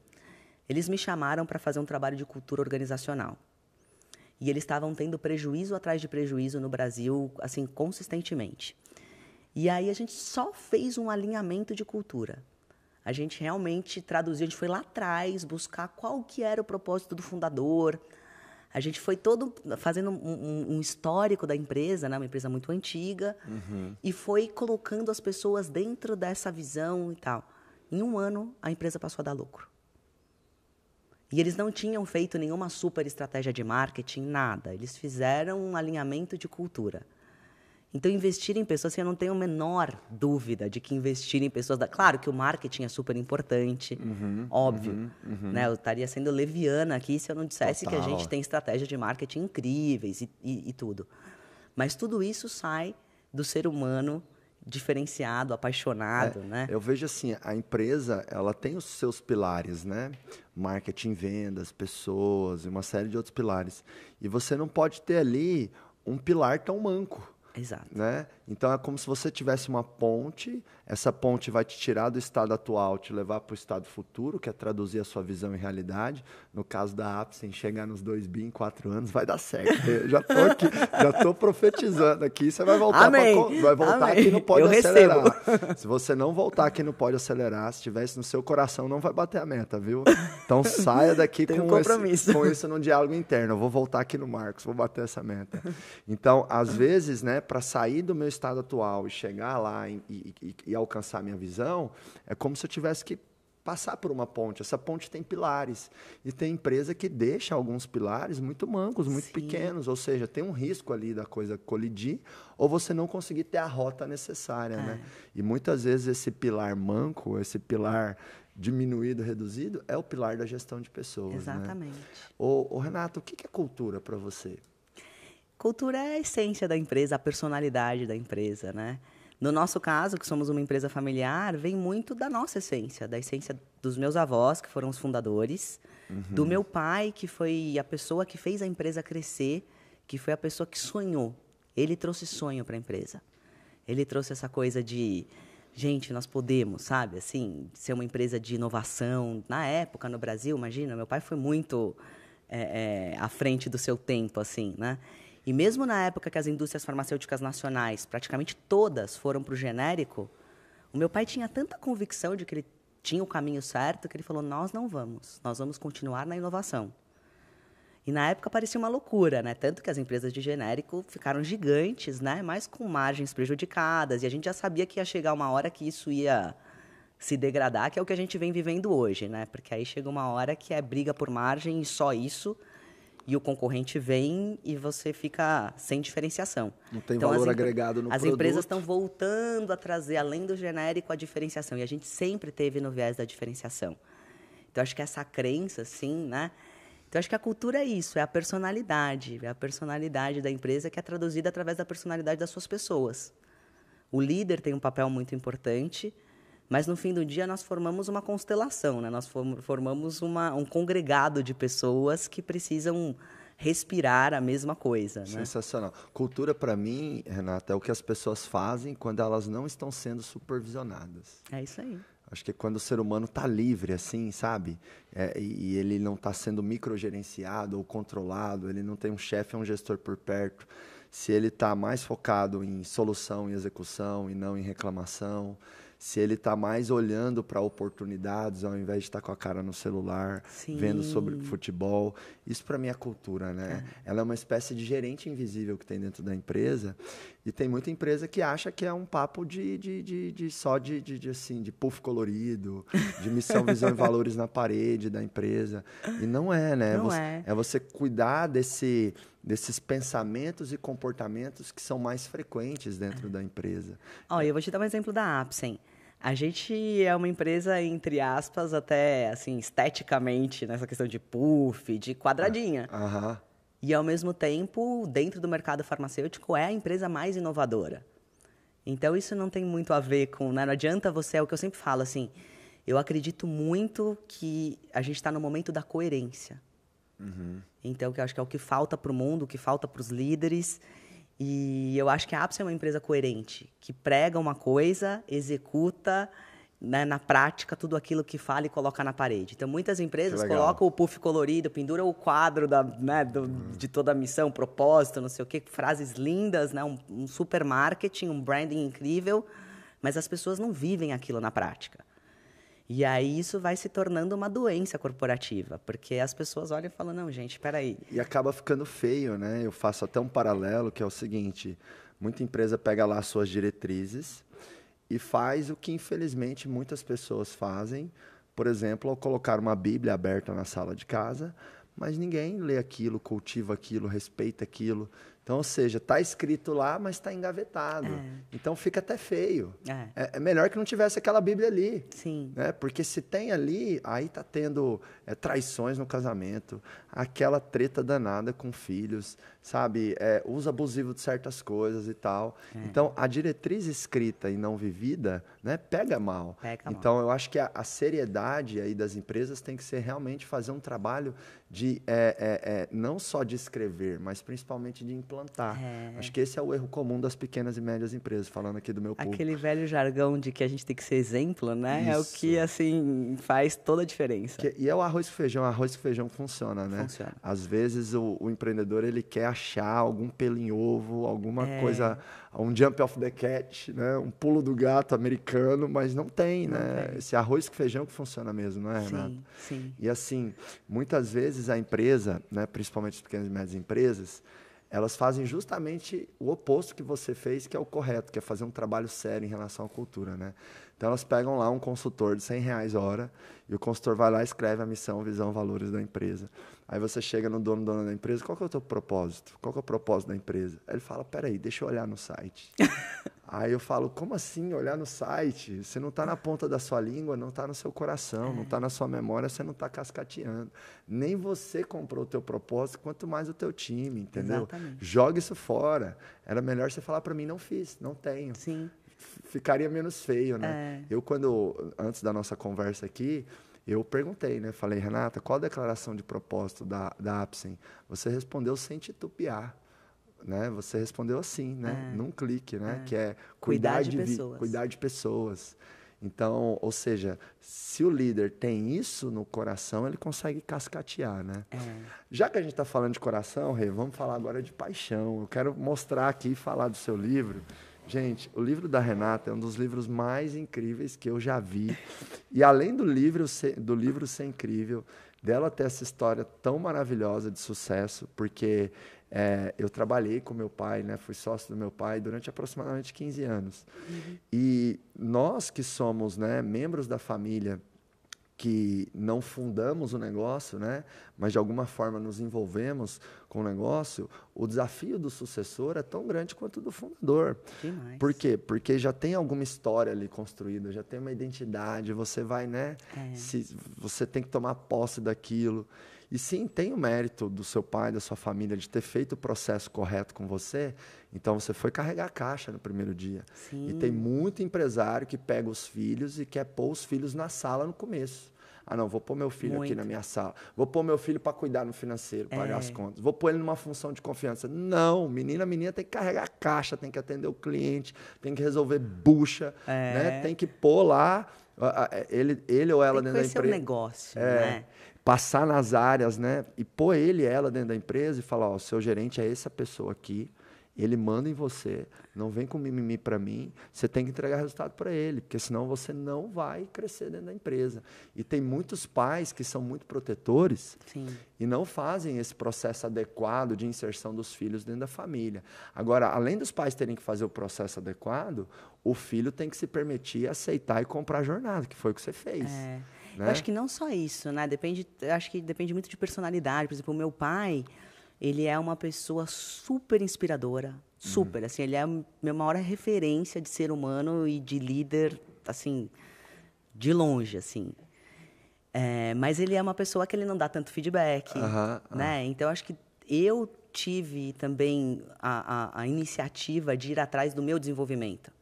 Eles me chamaram para fazer um trabalho de cultura organizacional. E eles estavam tendo prejuízo atrás de prejuízo no Brasil, assim, consistentemente. E aí a gente só fez um alinhamento de cultura. A gente realmente traduziu, a gente foi lá atrás buscar qual que era o propósito do fundador, a gente foi todo fazendo um, um histórico da empresa, né? uma empresa muito antiga, uhum. e foi colocando as pessoas dentro dessa visão e tal. Em um ano, a empresa passou a dar lucro. E eles não tinham feito nenhuma super estratégia de marketing, nada. Eles fizeram um alinhamento de cultura. Então, investir em pessoas, assim, eu não tenho a menor dúvida de que investir em pessoas. Da... Claro que o marketing é super importante, uhum, óbvio. Uhum, uhum. Né? Eu estaria sendo leviana aqui se eu não dissesse Total. que a gente tem estratégias de marketing incríveis e, e, e tudo. Mas tudo isso sai do ser humano diferenciado, apaixonado, é, né? Eu vejo assim, a empresa, ela tem os seus pilares, né? Marketing, vendas, pessoas e uma série de outros pilares. E você não pode ter ali um pilar tão manco. Exato. Né? Então é como se você tivesse uma ponte, essa ponte vai te tirar do estado atual, te levar para o estado futuro, que é traduzir a sua visão em realidade. No caso da Apsen, chegar nos 2 bi em 4 anos, vai dar certo. Eu já estou aqui, já estou profetizando aqui, você vai voltar, pra, vai voltar Amém. aqui não pode Eu acelerar. Recebo. Se você não voltar aqui não pode acelerar, se tivesse no seu coração, não vai bater a meta, viu? Então saia daqui com, um esse, com isso no diálogo interno. Eu vou voltar aqui no Marcos, vou bater essa meta. Então, às vezes, né, para sair do meu estado atual e chegar lá e, e, e alcançar minha visão, é como se eu tivesse que passar por uma ponte. Essa ponte tem pilares. E tem empresa que deixa alguns pilares muito mancos, muito Sim. pequenos. Ou seja, tem um risco ali da coisa colidir ou você não conseguir ter a rota necessária. Né? É. Né? E muitas vezes esse pilar manco, esse pilar diminuído, reduzido, é o pilar da gestão de pessoas. Né? Exatamente. Né? Ô, ô, Renato, o que é cultura para você? Cultura é a essência da empresa, a personalidade da empresa, né? No nosso caso, que somos uma empresa familiar, vem muito da nossa essência, da essência dos meus avós, que foram os fundadores, uhum. do meu pai, que foi a pessoa que fez a empresa crescer, que foi a pessoa que sonhou. Ele trouxe sonho para a empresa. Ele trouxe essa coisa de, gente, nós podemos, sabe, assim, ser uma empresa de inovação. Na época, no Brasil, imagina, meu pai foi muito é, é, à frente do seu tempo, assim, né? E mesmo na época que as indústrias farmacêuticas nacionais, praticamente todas, foram para o genérico, o meu pai tinha tanta convicção de que ele tinha o caminho certo que ele falou: nós não vamos, nós vamos continuar na inovação. E na época parecia uma loucura, né? Tanto que as empresas de genérico ficaram gigantes, né? Mas com margens prejudicadas. E a gente já sabia que ia chegar uma hora que isso ia se degradar, que é o que a gente vem vivendo hoje, né? Porque aí chega uma hora que é briga por margem e só isso e o concorrente vem e você fica sem diferenciação. Não tem então, valor agregado no as produto. As empresas estão voltando a trazer, além do genérico, a diferenciação. E a gente sempre teve no viés da diferenciação. Então, acho que essa crença, sim, né? Então, acho que a cultura é isso, é a personalidade. É a personalidade da empresa que é traduzida através da personalidade das suas pessoas. O líder tem um papel muito importante, mas no fim do dia nós formamos uma constelação, né? Nós formamos uma, um congregado de pessoas que precisam respirar a mesma coisa. Né? Sensacional. Cultura, para mim, Renata, é o que as pessoas fazem quando elas não estão sendo supervisionadas. É isso aí. Acho que é quando o ser humano está livre, assim, sabe? É, e, e, ele não está sendo microgerenciado ou controlado, ele não tem um chefe ou um gestor por perto. Se ele está mais focado em solução e execução e não em reclamação se ele está mais olhando para oportunidades ao invés de estar tá com a cara no celular, Sim. vendo sobre futebol. Isso para mim é cultura, né? É. Ela é uma espécie de gerente invisível que tem dentro da empresa. E tem muita empresa que acha que é um papo de, de, de, de só de, de, de, assim, de puff colorido, de missão, *laughs* visão e valores na parede da empresa. E não é, né? Não você, é. é você cuidar desse desses pensamentos e comportamentos que são mais frequentes dentro é. da empresa. Olha, eu vou te dar um exemplo da Apsen. A gente é uma empresa, entre aspas, até assim, esteticamente, nessa questão de puff, de quadradinha. Aham. E, ao mesmo tempo, dentro do mercado farmacêutico, é a empresa mais inovadora. Então, isso não tem muito a ver com... Né? Não adianta você... É o que eu sempre falo, assim... Eu acredito muito que a gente está no momento da coerência. Uhum. Então, que eu acho que é o que falta para o mundo, o que falta para os líderes. E eu acho que a Apps é uma empresa coerente, que prega uma coisa, executa né, na prática tudo aquilo que fala e coloca na parede. Então, muitas empresas colocam o puff colorido, pendura o quadro da, né, do, uhum. de toda a missão, propósito, não sei o quê, frases lindas, né, um, um super marketing, um branding incrível, mas as pessoas não vivem aquilo na prática. E aí isso vai se tornando uma doença corporativa, porque as pessoas olham e falam, não, gente, espera aí. E acaba ficando feio, né? Eu faço até um paralelo, que é o seguinte, muita empresa pega lá suas diretrizes e faz o que, infelizmente, muitas pessoas fazem, por exemplo, ao colocar uma Bíblia aberta na sala de casa, mas ninguém lê aquilo, cultiva aquilo, respeita aquilo, Então, ou seja, está escrito lá, mas está engavetado. É. Então fica até feio. É. é. É, melhor que não tivesse aquela Bíblia ali. Sim. Né? Porque se tem ali, aí está tendo é, traições no casamento, aquela treta danada com filhos, sabe? É, uso abusivo de certas coisas e tal. É. Então, a diretriz escrita e não vivida né, pega mal. Pega então, mal. eu acho que a, a seriedade aí das empresas tem que ser realmente fazer um trabalho de é, é, é, não só de escrever, mas principalmente de implantar. É. Acho que esse é o erro comum das pequenas e médias empresas, falando aqui do meu público. Aquele velho jargão de que a gente tem que ser exemplo, né? Isso. É o que, assim, faz toda a diferença. Que, e é o arroz com feijão. Arroz com feijão funciona, né? Funciona. Às vezes o, o empreendedor, ele quer achar algum pelo em ovo, alguma é. coisa, um jump off the cat, né? Um pulo do gato americano, mas não tem, não né? Tem. Esse arroz com feijão que funciona mesmo, não é, Renato? Sim, sim. E assim, muitas vezes vezes a empresa, né, principalmente as pequenas e médias empresas, elas fazem justamente o oposto que você fez, que é o correto, que é fazer um trabalho sério em relação à cultura, né? Então elas pegam lá um consultor de 100 reais a hora e o consultor vai lá e escreve a missão, visão, valores da empresa. Aí você chega no dono, dona da empresa, qual que é o teu propósito? Qual que é o propósito da empresa? Aí ele fala, peraí, deixa eu olhar no site. *laughs* Aí eu falo, como assim olhar no site? Você não está na ponta da sua língua, não está no seu coração, é. não está na sua memória, você não está cascateando. Nem você comprou o teu propósito, quanto mais o teu time, entendeu? Exatamente. Joga isso fora. Era melhor você falar para mim, não fiz, não tenho. Sim. Ficaria menos feio, né? É. Eu, quando, antes da nossa conversa aqui, eu perguntei, né? Falei, Renata, qual a declaração de propósito da, da Apsen? Você respondeu sem titubear né? Você respondeu assim, né? É. Num clique, né? É. Que é cuidar, cuidar de, de pessoas. cuidar de pessoas. Então, ou seja, se o líder tem isso no coração, ele consegue cascatear, né? É. Já que a gente está falando de coração, Rei, vamos falar agora de paixão. Eu quero mostrar aqui e falar do seu livro. Gente, o livro da Renata é um dos livros mais incríveis que eu já vi. E além do livro ser, do livro ser incrível, dela ter essa história tão maravilhosa de sucesso, porque é, eu trabalhei com meu pai, né? Fui sócio do meu pai durante aproximadamente 15 anos. Uhum. E nós que somos né, membros da família, que não fundamos o negócio, né? mas de alguma forma nos envolvemos com o negócio, o desafio do sucessor é tão grande quanto o do fundador. Demais. Por quê? Porque já tem alguma história ali construída, já tem uma identidade, você vai, né? É. Se, você tem que tomar posse daquilo. E sim, tem o mérito do seu pai, da sua família, de ter feito o processo correto com você. Então você foi carregar a caixa no primeiro dia. Sim. E tem muito empresário que pega os filhos e quer pôr os filhos na sala no começo. Ah, não, vou pôr meu filho muito. aqui na minha sala. Vou pôr meu filho para cuidar no financeiro, pagar é. as contas. Vou pôr ele numa função de confiança. Não, menina, menina tem que carregar a caixa, tem que atender o cliente, tem que resolver bucha, é. né? Tem que pôr lá ele, ele ou ela tem dentro da empresa. negócio, é. né? Passar nas áreas, né? E pôr ele e ela dentro da empresa e falar, ó, seu gerente é essa pessoa aqui, ele manda em você, não vem com mimimi para mim, você tem que entregar resultado para ele, porque senão você não vai crescer dentro da empresa. E tem muitos pais que são muito protetores Sim. e não fazem esse processo adequado de inserção dos filhos dentro da família. Agora, além dos pais terem que fazer o processo adequado, o filho tem que se permitir aceitar e comprar a jornada, que foi o que você fez. É. Né? Eu acho que não só isso, né? Depende, acho que depende muito de personalidade. Por exemplo, o meu pai, ele é uma pessoa super inspiradora, super. Uhum. Assim, ele é a minha maior referência de ser humano e de líder, assim, de longe, assim. É, mas ele é uma pessoa que ele não dá tanto feedback, uhum, né? Então acho que eu tive também a, a, a iniciativa de ir atrás do meu desenvolvimento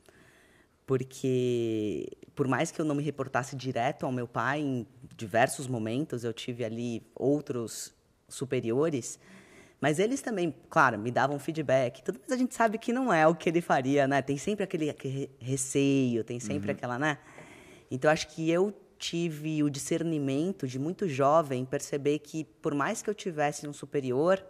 porque por mais que eu não me reportasse direto ao meu pai em diversos momentos, eu tive ali outros superiores, mas eles também, claro, me davam feedback, tudo, mas a gente sabe que não é o que ele faria, né? Tem sempre aquele, aquele receio, tem sempre uhum. aquela, né? Então acho que eu tive o discernimento de muito jovem perceber que por mais que eu tivesse um superior,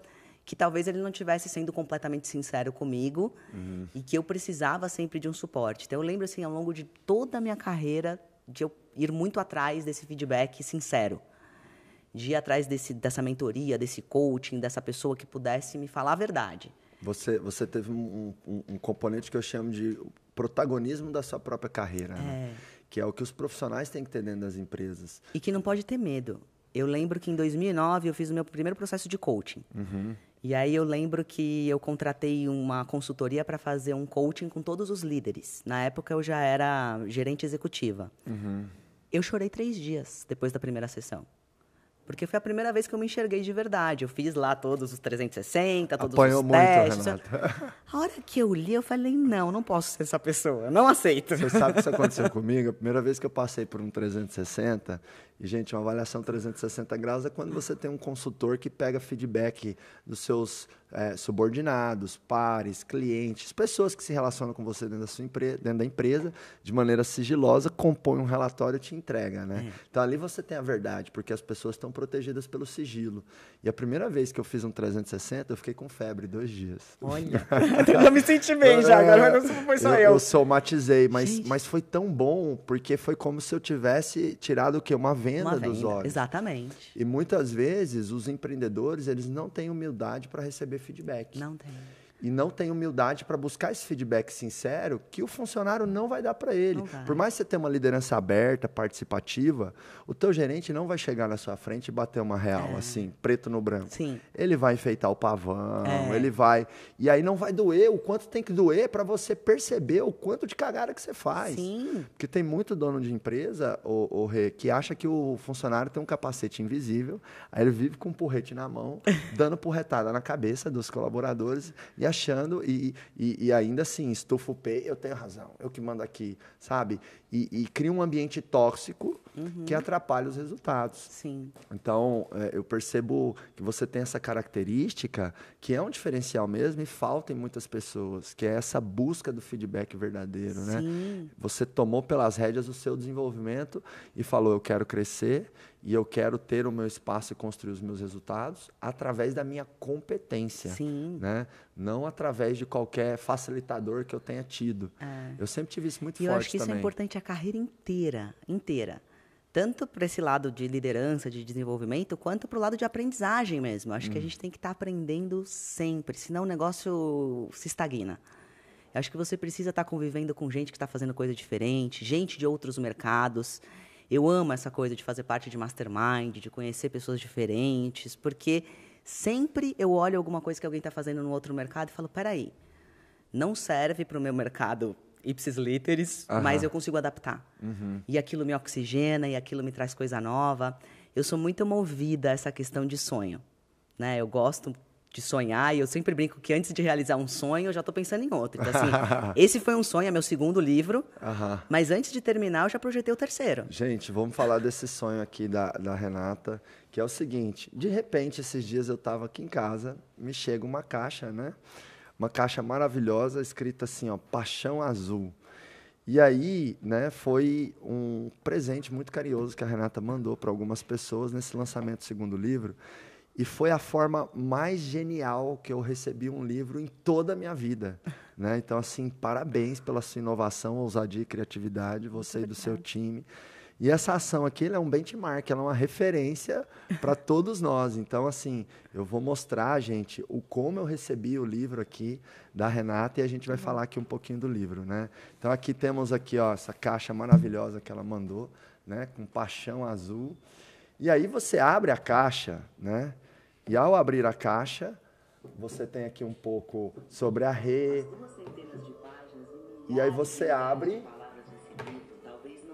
que talvez ele não tivesse sendo completamente sincero comigo uhum. e que eu precisava sempre de um suporte. Então eu lembro assim ao longo de toda a minha carreira de eu ir muito atrás desse feedback sincero, de ir atrás desse, dessa mentoria, desse coaching, dessa pessoa que pudesse me falar a verdade. Você, você teve um, um, um componente que eu chamo de protagonismo da sua própria carreira, né? é. né? que é o que os profissionais têm que ter dentro das empresas. E que não pode ter medo. Eu lembro que em 2009 eu fiz o meu primeiro processo de coaching. Uhum. E aí eu lembro que eu contratei uma consultoria para fazer um coaching com todos os líderes. Na época eu já era gerente executiva. Uhum. Eu chorei três dias depois da primeira sessão. Porque foi a primeira vez que eu me enxerguei de verdade. Eu fiz lá todos os 360, todos Apanhou os muito, testes. Renata. A hora que eu li, eu falei, não, não posso ser essa pessoa. Não aceito. Você sabe o que isso aconteceu comigo? A primeira vez que eu passei por um 360, e, gente, uma avaliação 360 graus é quando você tem um consultor que pega feedback dos seus é, subordinados, pares, clientes, pessoas que se relacionam com você dentro da sua empresa, dentro da empresa, de maneira sigilosa, compõe um relatório e te entrega, né? É. Então ali você tem a verdade, porque as pessoas estão protegidas pelo sigilo. E a primeira vez que eu fiz um 360, eu fiquei com febre dois dias. Olha, *laughs* *laughs* eu me senti bem já, agora não foi só eu. Eu, eu somatizei, mas, mas foi tão bom, porque foi como se eu tivesse tirado o quê? Uma venda venda, uma venda dos olhos. Exatamente. E muitas vezes os empreendedores, eles não têm humildade para receber feedback. Não tem e não tem humildade para buscar esse feedback sincero que o funcionário não vai dar para ele. Por mais que você tenha uma liderança aberta, participativa, o teu gerente não vai chegar na sua frente e bater uma real, é. assim, preto no branco. Sim. Ele vai enfeitar o pavão, é. ele vai... E aí não vai doer o quanto tem que doer para você perceber o quanto de cagada que você faz. Sim. Porque tem muito dono de empresa, o, o Rê, que acha que o funcionário tem um capacete invisível, aí ele vive com um porrete na mão, *laughs* dando porretada na cabeça dos colaboradores e achando, e, e, e, ainda assim, estufa o pé, eu tenho razão, eu que mando aqui, sabe? E, e cria um ambiente tóxico uhum. que atrapalha os resultados. Sim. Então, é, eu percebo que você tem essa característica que é um diferencial mesmo e falta em muitas pessoas, que é essa busca do feedback verdadeiro, né? Sim. né? Você tomou pelas rédeas o seu desenvolvimento e falou, eu quero crescer e eu quero ter o meu espaço e construir os meus resultados através da minha competência, Sim. né? Não através de qualquer facilitador que eu tenha tido. É. Eu sempre tive isso muito e forte também. Eu acho que também. isso é importante a carreira inteira, inteira. Tanto para esse lado de liderança, de desenvolvimento, quanto para o lado de aprendizagem mesmo. Eu acho hum. que a hum. gente tem que estar tá aprendendo sempre, senão o negócio se estagna. Eu acho que você precisa estar tá convivendo com gente que está fazendo coisa diferente, gente de outros mercados. Eu amo essa coisa de fazer parte de mastermind, de conhecer pessoas diferentes, porque sempre eu olho alguma coisa que alguém está fazendo no outro mercado e falo: peraí, não serve para o meu mercado ipsis literis, uhum. mas eu consigo adaptar. Uhum. E aquilo me oxigena, e aquilo me traz coisa nova. Eu sou muito movida a essa questão de sonho. Né? Eu gosto de sonhar, e eu sempre brinco que antes de realizar um sonho, eu já estou pensando em outro. Então, assim, *laughs* esse foi um sonho, é meu segundo livro, uhum. mas antes de terminar, eu já projetei o terceiro. Gente, vamos falar desse sonho aqui da, da Renata, que é o seguinte: de repente, esses dias eu estava aqui em casa, me chega uma caixa, né? Uma caixa maravilhosa, escrita assim, ó, Paixão Azul. E aí, né, foi um presente muito carinhoso que a Renata mandou para algumas pessoas nesse lançamento do segundo livro. E foi a forma mais genial que eu recebi um livro em toda a minha vida. Né? Então, assim, parabéns pela sua inovação, ousadia e criatividade, você e do seu time. E essa ação aqui é um benchmark, ela é uma referência para *laughs* todos nós. Então, assim, eu vou mostrar, gente, o como eu recebi o livro aqui da Renata e a gente vai uhum. falar aqui um pouquinho do livro, né? Então, aqui temos aqui, ó, essa caixa maravilhosa que ela mandou, né, com paixão azul. E aí você abre a caixa, né? E ao abrir a caixa, você tem aqui um pouco sobre a Rê. E aí você abre,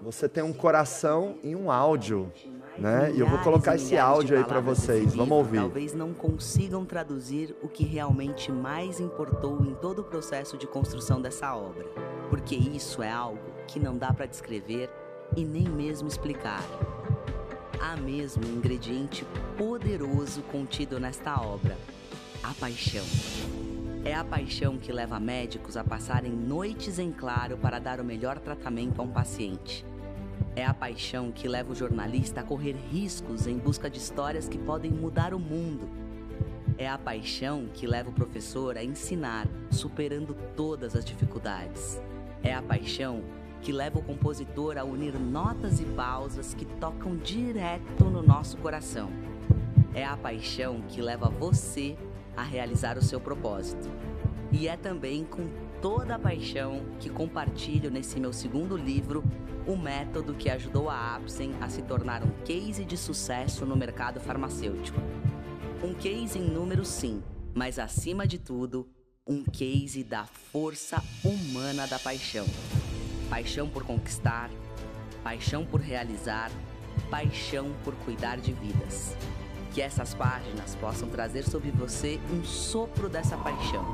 você tem um coração e um áudio, né? E eu vou colocar esse áudio aí para vocês. Vamos ouvir. Talvez não consigam traduzir o que realmente mais importou em todo o processo de construção dessa obra, porque isso é algo que não dá para descrever e nem mesmo explicar há mesmo um ingrediente poderoso contido nesta obra: a paixão. É a paixão que leva médicos a passarem noites em claro para dar o melhor tratamento a um paciente. É a paixão que leva o jornalista a correr riscos em busca de histórias que podem mudar o mundo. É a paixão que leva o professor a ensinar, superando todas as dificuldades. É a paixão que leva o compositor a unir notas e pausas que tocam direto no nosso coração. É a paixão que leva você a realizar o seu propósito. E é também com toda a paixão que compartilho nesse meu segundo livro o método que ajudou a Apsen a se tornar um case de sucesso no mercado farmacêutico. Um case em número sim, mas acima de tudo, um case da força humana da paixão. Paixão por conquistar, paixão por realizar, paixão por cuidar de vidas. Que essas páginas possam trazer sobre você um sopro dessa paixão,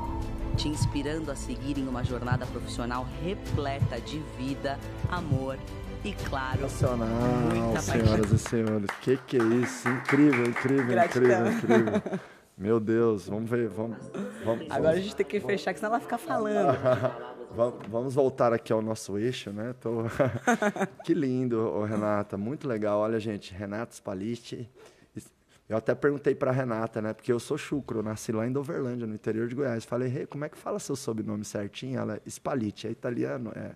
te inspirando a seguir em uma jornada profissional repleta de vida, amor e, claro, Nacional, muita senhoras paixão. e senhores. Que que é isso? Incrível, incrível, Gratidão. incrível, incrível. Meu Deus, vamos ver, vamos, vamos, Agora a gente tem que fechar, que senão ela fica falando. *laughs* Vamos- voltar aqui ao nosso eixo, né? Tô... *laughs* que lindo, Renata, muito legal. Olha, gente, Renata Spalitti. Eu até perguntei para Renata, né? Porque eu sou chucro, eu nasci lá em Doverlândia, no interior de Goiás. Falei, Rê, como é que fala seu sobrenome certinho? Ela, Spalitti, é italiano. É,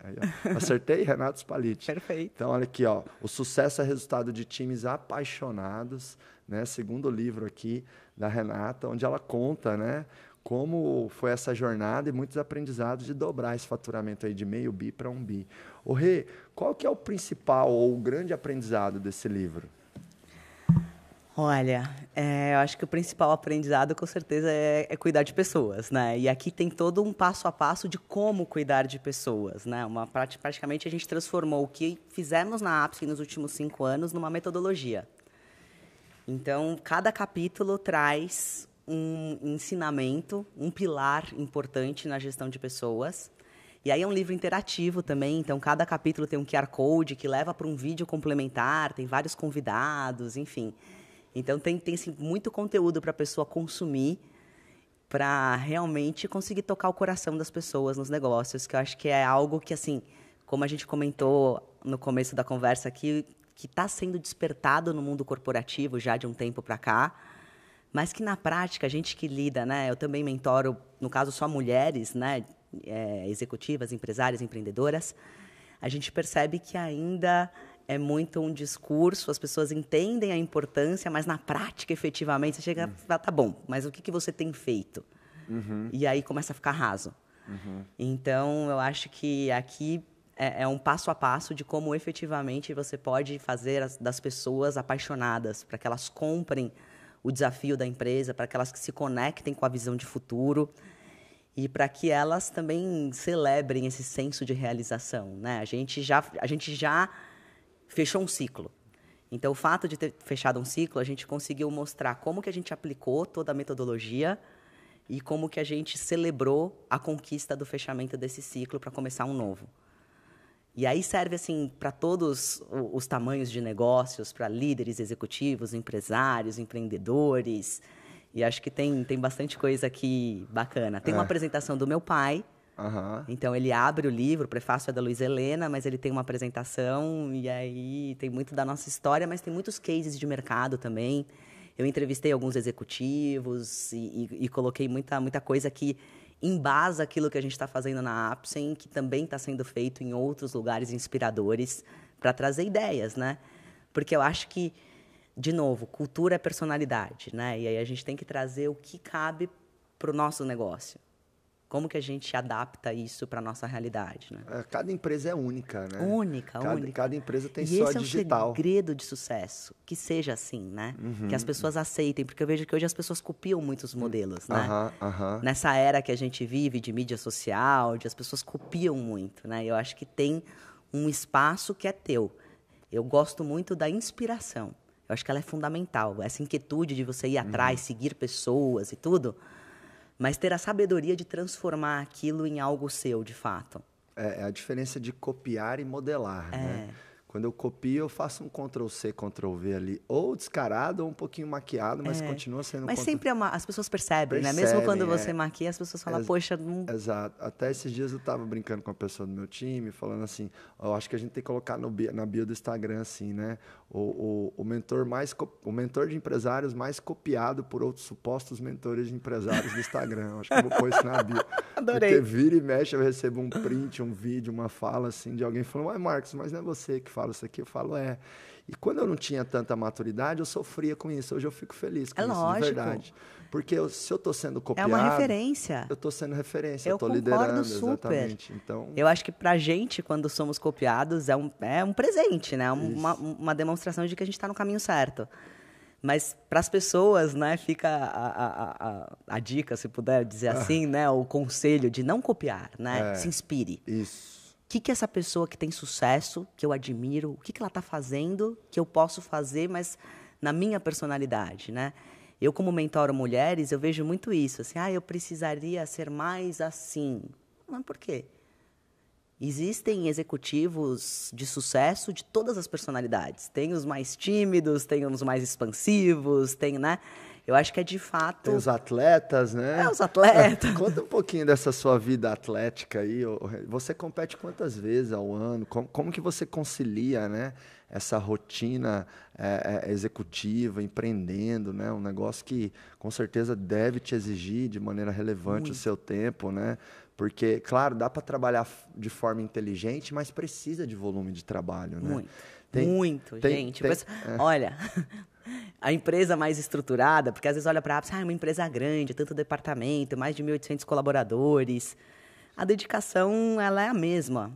ó. *laughs* Acertei, Renata Spalitti. Perfeito. Então, olha aqui, ó. O sucesso é resultado de times apaixonados, né? Segundo livro aqui da Renata, onde ela conta, né? Como foi essa jornada e muitos aprendizados de dobrar esse faturamento aí de meio bi para um bi. O Rê, qual que é o principal ou o grande aprendizado desse livro? Olha, é, eu acho que o principal aprendizado, com certeza, é, é cuidar de pessoas, né? E aqui tem todo um passo a passo de como cuidar de pessoas, né? Uma, prati- praticamente a gente transformou o que fizemos na APSE nos últimos cinco anos numa metodologia. Então, cada capítulo traz um ensinamento, um pilar importante na gestão de pessoas. E aí é um livro interativo também, então cada capítulo tem um QR Code que leva para um vídeo complementar, tem vários convidados, enfim. Então tem, tem assim, muito conteúdo para a pessoa consumir para realmente conseguir tocar o coração das pessoas nos negócios, que eu acho que é algo que, assim, como a gente comentou no começo da conversa aqui, que está sendo despertado no mundo corporativo já de um tempo para cá, mas que na prática, a gente que lida, né? Eu também mentoro, no caso, só mulheres, né? é, executivas, empresárias, empreendedoras. A gente percebe que ainda é muito um discurso, as pessoas entendem a importância, mas na prática, efetivamente, você chega e fala, tá bom, mas o que, que você tem feito? E aí começa a ficar raso. Então, eu acho que aqui é, é um passo a passo de como efetivamente você pode fazer as- das pessoas apaixonadas, para que elas comprem o desafio da empresa, para que elas se conectem com a visão de futuro e para que elas também celebrem esse senso de realização, né? A gente já a gente já fechou um ciclo. Então, o fato de ter fechado um ciclo, a gente conseguiu mostrar como que a gente aplicou toda a metodologia e como que a gente celebrou a conquista do fechamento desse ciclo para começar um novo. E aí serve assim para todos os tamanhos de negócios, para líderes executivos, empresários, empreendedores. E acho que tem, tem bastante coisa aqui bacana. Tem uma É. apresentação do meu pai, Aham. então ele abre o livro, o prefácio é da Luiz Helena, mas ele tem uma apresentação e aí tem muito da nossa história, mas tem muitos cases de mercado também. Eu entrevistei alguns executivos e, e- e coloquei muita, muita coisa que embasa aquilo que a gente está fazendo na Apsen, que também está sendo feito em outros lugares inspiradores para trazer ideias, né? Porque eu acho que, de novo, cultura é personalidade, né? E aí a gente tem que trazer o que cabe para o nosso negócio. Como que a gente adapta isso para nossa realidade, né? É, Cada empresa é única, né? Única, cada, única. Cada empresa tem e sua esse é digital. o segredo de sucesso, que seja assim, né? Uhum. Que as pessoas aceitem, porque eu vejo que hoje as pessoas copiam muitos modelos, né? Aham, aham. Nessa era que a gente vive de mídia social, de as pessoas copiam muito, né? Eu acho que tem um espaço que é teu. Eu gosto muito da inspiração. Eu acho que ela é fundamental. Essa inquietude de você ir Uhum. atrás, seguir pessoas e tudo, mas ter a sabedoria de transformar aquilo em algo seu, de fato. É, é a diferença de copiar e modelar, né? É. Quando eu copio, eu faço um Ctrl C, Ctrl V ali, ou descarado ou um pouquinho maquiado, mas continua sendo É. Mas Ctrl- sempre é uma, as pessoas percebem, né? Mesmo Percebem, quando é. você maquia, as pessoas falam, poxa, não... Exato. Até esses dias eu tava brincando com uma pessoa do meu time, falando assim, eu acho que a gente tem que colocar no bi- na bio do Instagram, assim, né? O, o, o mentor mais o mentor de empresários mais copiado por outros supostos mentores de empresários do Instagram. Acho que eu vou pôr isso na bio. *laughs* Adorei. Porque vira e mexe, eu recebo um print, um vídeo, uma fala assim de alguém falando, uai, Marcos, mas não é você que fala isso aqui? Eu falo, é. E quando eu não tinha tanta maturidade, eu sofria com isso. Hoje eu fico feliz com É isso, lógico. de verdade. Porque eu- se eu tô sendo É copiado... uma referência. Eu tô sendo referência, Eu concordo liderando, super. exatamente. Então, Eu acho que pra gente, quando somos copiados, é um, é um presente, né? Um- Uma, uma demonstração de que a gente está no caminho certo. Mas para as pessoas, né, fica a, a, a, a, dica, se puder dizer ah. assim, né, o conselho de não copiar, né? É, se inspire. Isso. O que, que essa pessoa que tem sucesso, que eu admiro, o que, que ela está fazendo, que eu posso fazer, mas na minha personalidade, né? Eu, como mentoro mulheres, eu vejo muito isso. Assim, ah, eu precisaria ser mais assim. Mas por quê? Existem executivos de sucesso de todas as personalidades. Tem os mais tímidos, tem os mais expansivos, tem, né? Eu acho que é de fato. Tem os atletas, né? É, os atletas. *laughs* Conta um pouquinho dessa sua vida atlética aí. Você compete quantas vezes ao ano? Como, como que você concilia, né? Essa rotina é, é, executiva, empreendendo, né? Um negócio que com certeza deve te exigir de maneira relevante Muito. o seu tempo, né? Porque, claro, dá para trabalhar de forma inteligente, mas precisa de volume de trabalho, né? Muito. Tem, Muito, tem, gente. Tem, é. Olha, *laughs* a empresa mais estruturada, porque às vezes olha para a ah, é uma empresa grande, tanto departamento, mais de 1.800 colaboradores. A dedicação, ela é a mesma.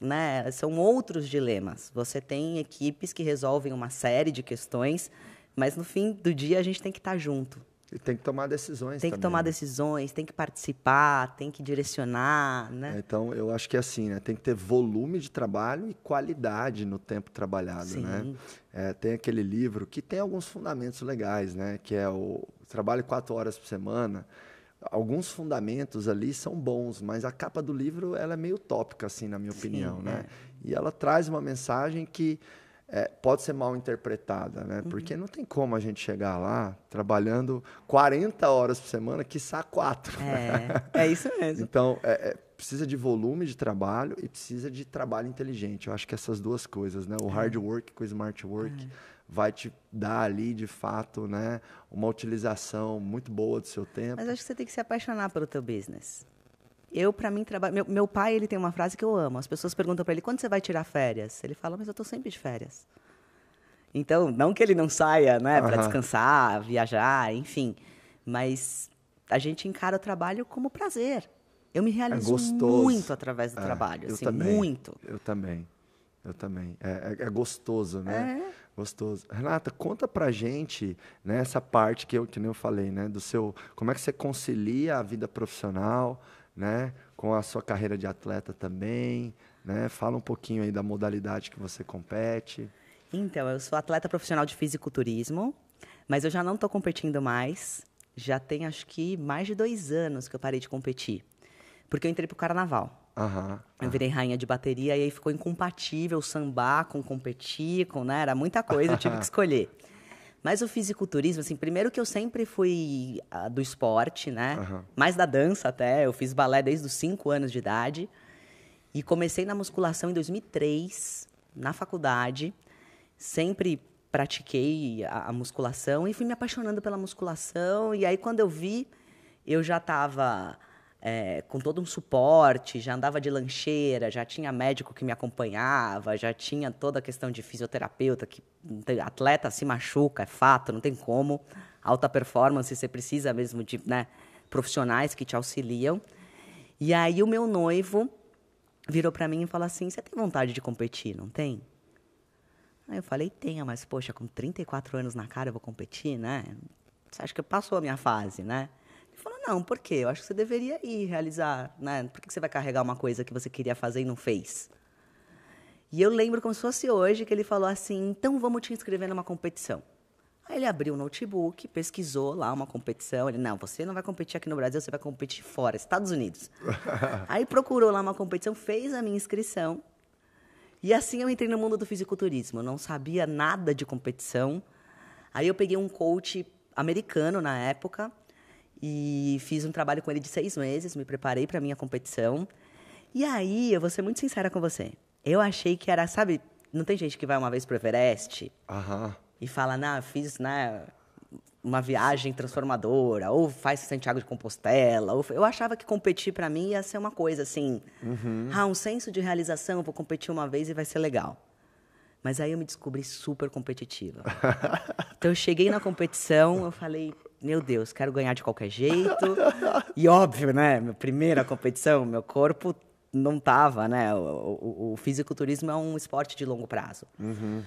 Né? São outros dilemas. Você tem equipes que resolvem uma série de questões, mas no fim do dia a gente tem que estar junto. E tem que tomar decisões Tem que tomar né? decisões, tem que participar, tem que direcionar, né? É, então, eu acho que é assim, né? Tem que ter volume de trabalho e qualidade no tempo trabalhado, Sim. né? É, tem aquele livro que tem alguns fundamentos legais, né? Que é o trabalho quatro horas por semana. Alguns fundamentos ali são bons, mas a capa do livro ela é meio tópica, assim, na minha Sim, opinião, né? É. E ela traz uma mensagem que é, pode ser mal interpretada, né? Uhum. Porque não tem como a gente chegar lá trabalhando 40 horas por semana, quiçá quatro. É, é isso mesmo. então, é, é, precisa de volume de trabalho e precisa de trabalho inteligente. Eu acho que essas duas coisas, né? O é. hard work com o smart work é. Vai te dar ali, de fato, né? Uma utilização muito boa do seu tempo. Mas acho que você tem que se apaixonar pelo teu business. Eu, para mim, trabalho. Meu, meu, pai, ele tem uma frase que eu amo. As pessoas perguntam para ele: quando você vai tirar férias? Ele fala: mas eu estou sempre de férias. Então, não que ele não saia, né, para descansar, viajar, enfim. Mas a gente encara o trabalho como prazer. Eu me realizo é muito através do é, trabalho, assim, também, muito. Eu também. Eu também. É, é, é gostoso, né? É. Gostoso. Renata, conta pra gente né, essa parte que eu, que nem eu falei, né? Do seu. Como é que você concilia a vida profissional, né? Com a sua carreira de atleta também, né? Fala um pouquinho aí da modalidade que você compete. Então, eu sou atleta profissional de fisiculturismo, mas eu já não estou competindo mais. Já tem acho que mais de dois anos que eu parei de competir, porque eu entrei pro carnaval. Uhum, eu virei rainha de bateria e aí ficou incompatível sambar com competir, com, né? Era muita coisa, eu tive que *laughs* escolher. Mas o fisiculturismo, assim, primeiro que eu sempre fui uh, do esporte, né? Uhum. Mais da dança até. Eu fiz balé desde os 5 anos de idade. E comecei na musculação em 2003, na faculdade. Sempre pratiquei a, a musculação e fui me apaixonando pela musculação. E aí, quando eu vi, eu já estava é, com todo um suporte, já andava de lancheira, já tinha médico que me acompanhava, já tinha toda a questão de fisioterapeuta, que atleta se machuca, é fato, não tem como. Alta performance, você precisa mesmo de né, profissionais que te auxiliam. E aí o meu noivo virou para mim e falou assim: Você tem vontade de competir, não tem? Aí eu falei: Tenho, mas poxa, com 34 anos na cara eu vou competir, né? Você acha que passou a minha fase, né? Falou, não, por quê? Eu acho que você deveria ir realizar, né? Por que você vai carregar uma coisa que você queria fazer e não fez? E eu lembro como se fosse hoje que ele falou assim, então vamos te inscrever numa competição. Aí ele abriu o notebook, pesquisou lá uma competição. Ele, não, você não vai competir aqui no Brasil, você vai competir fora, Estados Unidos. *laughs* Aí procurou lá uma competição, fez a minha inscrição. E assim eu entrei no mundo do fisiculturismo. Eu não sabia nada de competição. Aí eu peguei um coach americano na época, e fiz um trabalho com ele de seis meses, me preparei para a minha competição. E aí, eu vou ser muito sincera com você. Eu achei que era, sabe, não tem gente que vai uma vez pro Everest e fala, não, fiz né, uma viagem transformadora, ou faz Santiago de Compostela. Ou... Eu achava que competir para mim ia ser uma coisa assim, uhum. ah, um senso de realização, vou competir uma vez e vai ser legal. Mas aí eu me descobri super competitiva. *laughs* então eu cheguei na competição, eu falei, meu Deus, quero ganhar de qualquer jeito. e óbvio, né? Minha primeira competição, meu corpo não tava, né? O, o, o fisiculturismo é um esporte de longo prazo. Uhum.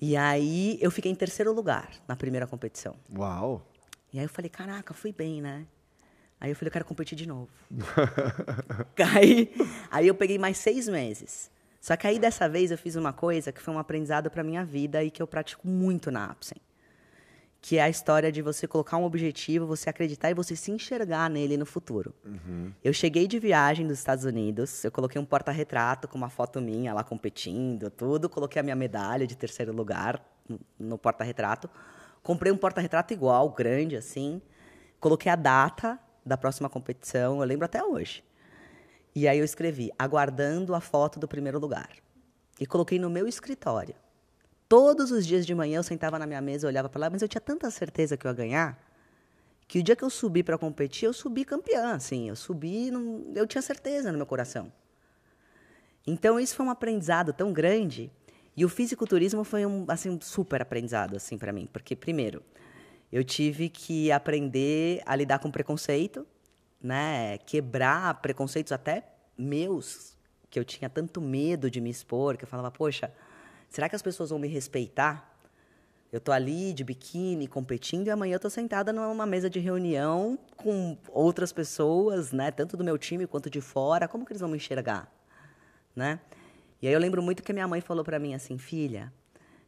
E aí eu fiquei em terceiro lugar na primeira competição. Uau! E aí eu falei, caraca, fui bem, né? Aí eu falei, eu quero competir de novo. *laughs* *laughs* aí, aí eu peguei mais seis meses. Só que aí dessa vez eu fiz uma coisa que foi um aprendizado para minha vida e que eu pratico muito na Apsen. Que é a história de você colocar um objetivo, você acreditar e você se enxergar nele no futuro. Uhum. Eu cheguei de viagem dos Estados Unidos, eu coloquei um porta-retrato com uma foto minha lá competindo, tudo. Coloquei a minha medalha de terceiro lugar no, no porta-retrato. Comprei um porta-retrato igual, grande assim. Coloquei a data da próxima competição, eu lembro até hoje. E aí eu escrevi, aguardando a foto do primeiro lugar. E coloquei no meu escritório. Todos os dias de manhã eu sentava na minha mesa, olhava para lá, mas eu tinha tanta certeza que eu ia ganhar, que o dia que eu subi para competir, eu subi campeã, assim, eu subi, eu tinha certeza no meu coração. Então isso foi um aprendizado tão grande, e o fisiculturismo foi um assim um super aprendizado assim para mim, porque primeiro, eu tive que aprender a lidar com preconceito, né? Quebrar preconceitos até meus, que eu tinha tanto medo de me expor, que eu falava, poxa, será que as pessoas vão me respeitar? Eu tô ali de biquíni competindo e amanhã eu tô sentada numa mesa de reunião com outras pessoas, né, tanto do meu time quanto de fora, como que eles vão me enxergar, né? E aí eu lembro muito que minha mãe falou para mim assim, filha,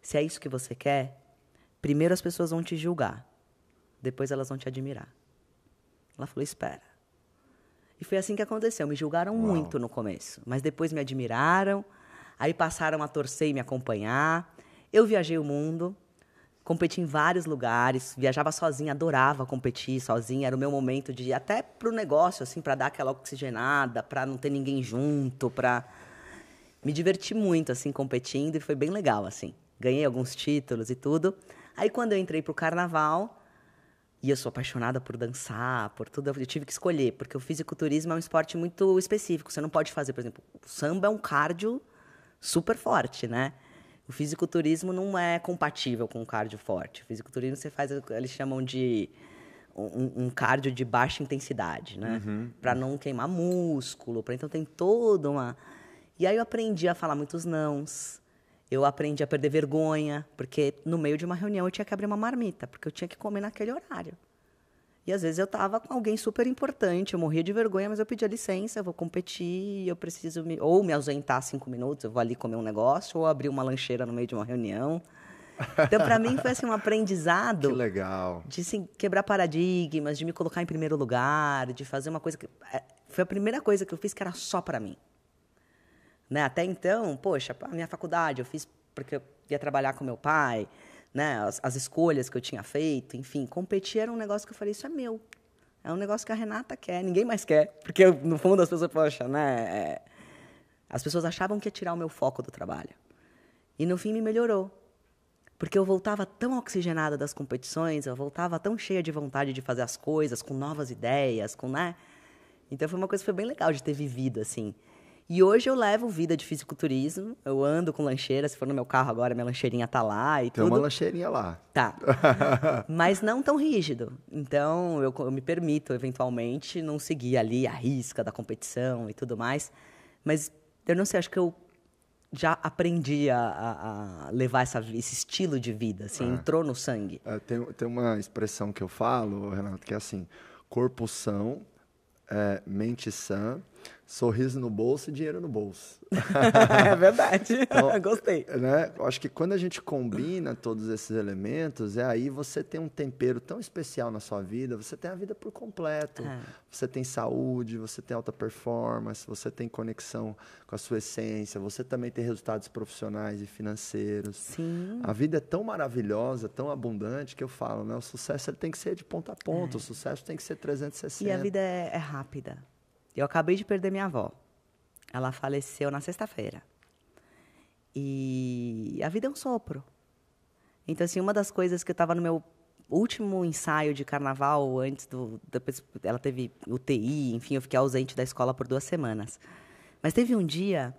se é isso que você quer, primeiro as pessoas vão te julgar, depois elas vão te admirar. Ela falou, espera. E foi assim que aconteceu. Me julgaram Uau. muito no começo, mas depois me admiraram. Aí passaram a torcer e me acompanhar. Eu viajei o mundo, competi em vários lugares, viajava sozinha, adorava competir sozinha. Era o meu momento de ir até pro negócio, assim, para dar aquela oxigenada, para não ter ninguém junto, para me divertir muito, assim, competindo e foi bem legal, assim. Ganhei alguns títulos e tudo. Aí quando eu entrei pro carnaval, e eu sou apaixonada por dançar, por tudo. Eu tive que escolher, porque o fisiculturismo é um esporte muito específico. Você não pode fazer, por exemplo, o samba é um cardio super forte, né? O fisiculturismo não é compatível com o cardio forte. O fisiculturismo você faz, eles chamam de um, um cardio de baixa intensidade, né? Uhum. Para não queimar músculo, para então tem toda uma. E aí eu aprendi a falar muitos nãos. Eu aprendi a perder vergonha, porque no meio de uma reunião eu tinha que abrir uma marmita, porque eu tinha que comer naquele horário. E às vezes eu estava com alguém super importante, eu morria de vergonha, mas eu pedia licença, eu vou competir, eu preciso me, ou me ausentar cinco minutos, eu vou ali comer um negócio, ou abrir uma lancheira no meio de uma reunião. Então, para mim, foi assim, um aprendizado. *laughs* Que legal. De assim, quebrar paradigmas, de me colocar em primeiro lugar, de fazer uma coisa que. É, foi a primeira coisa que eu fiz que era só para mim. Né? Até então, poxa, a minha faculdade eu fiz porque eu ia trabalhar com meu pai, né? As, as, escolhas que eu tinha feito, enfim, competir era um negócio que eu falei, isso é meu. É um negócio que a Renata quer, ninguém mais quer. Porque, no fundo, as pessoas, poxa, né? É... As pessoas achavam que ia tirar o meu foco do trabalho. E, no fim, me melhorou. Porque eu voltava tão oxigenada das competições, eu voltava tão cheia de vontade de fazer as coisas, com novas ideias, com, né? Então, foi uma coisa que foi bem legal de ter vivido, assim. E hoje eu levo vida de fisiculturismo. Eu ando com lancheira. Se for no meu carro agora, minha lancheirinha tá lá e Tem tudo. uma lancheirinha lá. Tá. *laughs* Mas não tão rígido. Então, eu, eu, me permito, eventualmente, não seguir ali a risca da competição e tudo mais. Mas eu não sei, acho que eu já aprendi a, a, a levar essa, esse estilo de vida, assim, é. entrou no sangue. É, tem, tem uma expressão que eu falo, Renato, que é assim, corpo são, é, mente sã, sorriso no bolso e dinheiro no bolso. *laughs* é verdade. *laughs* Então, *laughs* Gostei. Né? Acho que quando a gente combina todos esses elementos, é aí você tem um tempero tão especial na sua vida, você tem a vida por completo. É. Você tem saúde, você tem alta performance, você tem conexão com a sua essência, você também tem resultados profissionais e financeiros. Sim. A vida é tão maravilhosa, tão abundante que eu falo, né? O sucesso ele tem que ser de ponta a ponta, é. o sucesso tem que ser 360. E a vida é, é rápida. Eu acabei de perder minha avó. Ela faleceu na sexta-feira. E a vida é um sopro. Então, assim, uma das coisas que eu estava no meu último ensaio de carnaval, antes do. Depois ela teve UTI, enfim, eu fiquei ausente da escola por duas semanas. Mas teve um dia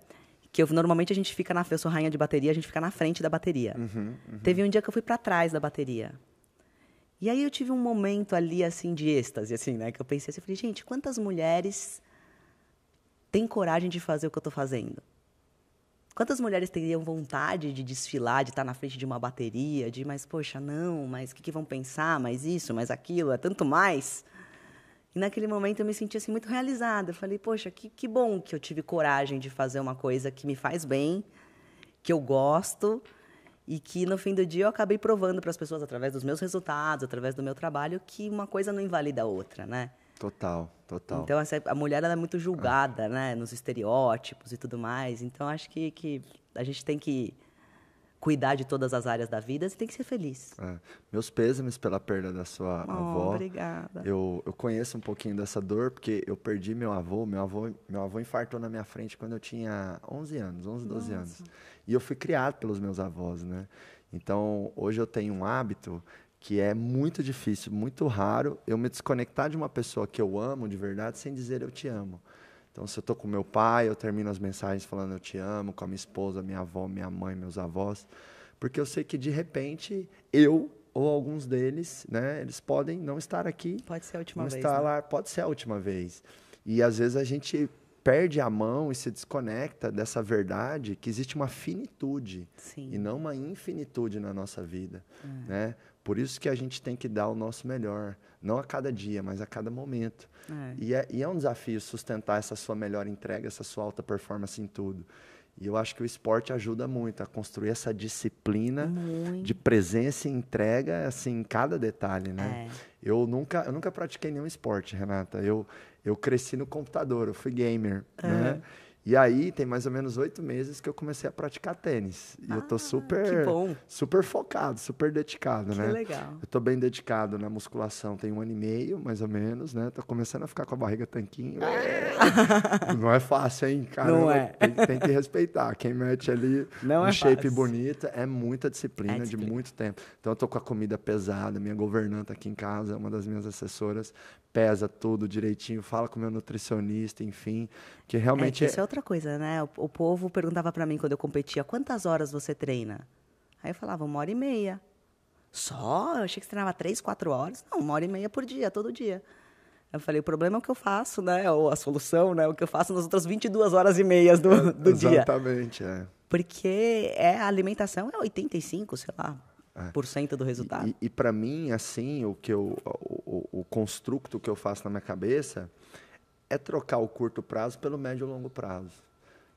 que eu, normalmente a gente fica na. Eu sou rainha de bateria, a gente fica na frente da bateria. Uhum, uhum. Teve um dia que eu fui para trás da bateria. E aí eu tive um momento ali, assim, de êxtase, assim, né? Que eu pensei assim, eu falei, gente, quantas mulheres têm coragem de fazer o que eu estou fazendo? Quantas mulheres teriam vontade de desfilar, de estar na frente de uma bateria, de, mas, poxa, não, mas o que, que vão pensar, mais isso, mais aquilo, é tanto mais. E naquele momento eu me senti assim, muito realizada. Eu falei, poxa, que, que bom que eu tive coragem de fazer uma coisa que me faz bem, que eu gosto, e que no fim do dia eu acabei provando para as pessoas, através dos meus resultados, através do meu trabalho, que uma coisa não invalida a outra, né? Total, total. Então, essa, a mulher ela é muito julgada, né? Nos estereótipos e tudo mais. Então, acho que, que a gente tem que cuidar de todas as áreas da vida e tem que ser feliz. É. Meus pêsames pela perda da sua oh, avó. Obrigada. Eu, eu conheço um pouquinho dessa dor, porque eu perdi meu avô. Meu avô, meu avô infartou na minha frente quando eu tinha 11 anos, 11, 12 Nossa. anos. E eu fui criado pelos meus avós, né? Então, hoje eu tenho um hábito que é muito difícil, muito raro eu me desconectar de uma pessoa que eu amo de verdade sem dizer eu te amo. Então, se eu estou com meu pai, eu termino as mensagens falando eu te amo, com a minha esposa, minha avó, minha mãe, meus avós, porque eu sei que de repente eu ou alguns deles, né, eles podem não estar aqui. Pode ser a última não vez. Estar né? lá, pode ser a última vez. E às vezes a gente perde a mão e se desconecta dessa verdade que existe uma finitude Sim. e não uma infinitude na nossa vida, é. né? Por isso que a gente tem que dar o nosso melhor, não a cada dia, mas a cada momento. É. E, é, e é um desafio sustentar essa sua melhor entrega, essa sua alta performance em tudo. E eu acho que o esporte ajuda muito a construir essa disciplina Muito. de presença e entrega assim, em cada detalhe. Né? É. Eu, nunca, eu nunca pratiquei nenhum esporte, Renata. Eu, eu cresci no computador, eu fui gamer. Né? E aí, tem mais ou menos oito meses que eu comecei a praticar tênis. E ah, eu tô super, que bom. super focado, super dedicado, que né? legal. Eu tô bem dedicado na musculação, tem um ano e meio, mais ou menos, né? Tô começando a ficar com a barriga tanquinho. *laughs* Não é fácil, hein, cara? Não é. Tem, tem, que respeitar. Quem mete ali Não um é shape fácil. bonito é muita disciplina, É disciplina. de muito tempo. Então eu tô com a comida pesada, minha governanta aqui em casa, uma das minhas assessoras, pesa tudo direitinho, fala com o meu nutricionista, enfim, que realmente é, que isso é outra coisa, né? O, o povo perguntava para mim quando eu competia, quantas horas você treina? Aí eu falava, uma hora e meia. Só? Eu achei que você treinava três, quatro horas. Não, uma hora e meia por dia, todo dia. Eu falei, o problema é o que eu faço, né? Ou a solução, né? O que eu faço nas outras 22 horas e meias do, do dia. Exatamente, é. Porque é, a alimentação é 85, sei lá, É. por cento do resultado. E, e para mim, assim, o que eu, o, o, o construto que eu faço na minha cabeça é trocar o curto prazo pelo médio e longo prazo,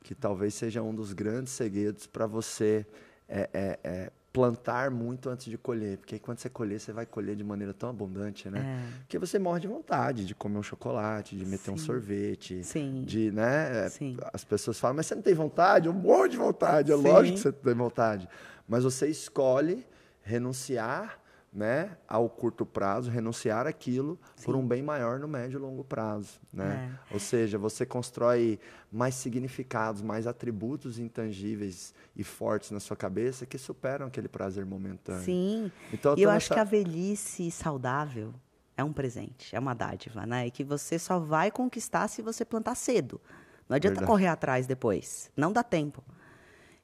que talvez seja um dos grandes segredos para você é, é, é, plantar muito antes de colher, porque aí quando você colher, você vai colher de maneira tão abundante, né? É. Porque você morre de vontade de comer um chocolate, de meter um Sim. sorvete, Sim. de, né? Sim. As pessoas falam, mas você não tem vontade? Eu morro de vontade, é Sim. lógico que você tem vontade. Mas você escolhe renunciar né, ao curto prazo, renunciar aquilo por um bem maior no médio e longo prazo. Né? Ou seja, você constrói mais significados, mais atributos intangíveis e fortes na sua cabeça que superam aquele prazer momentâneo. Sim. Então, eu e eu acho que a velhice saudável é um presente, é uma dádiva, né? E que você só vai conquistar se você plantar cedo. Não adianta Verdade. correr atrás depois. Não dá tempo.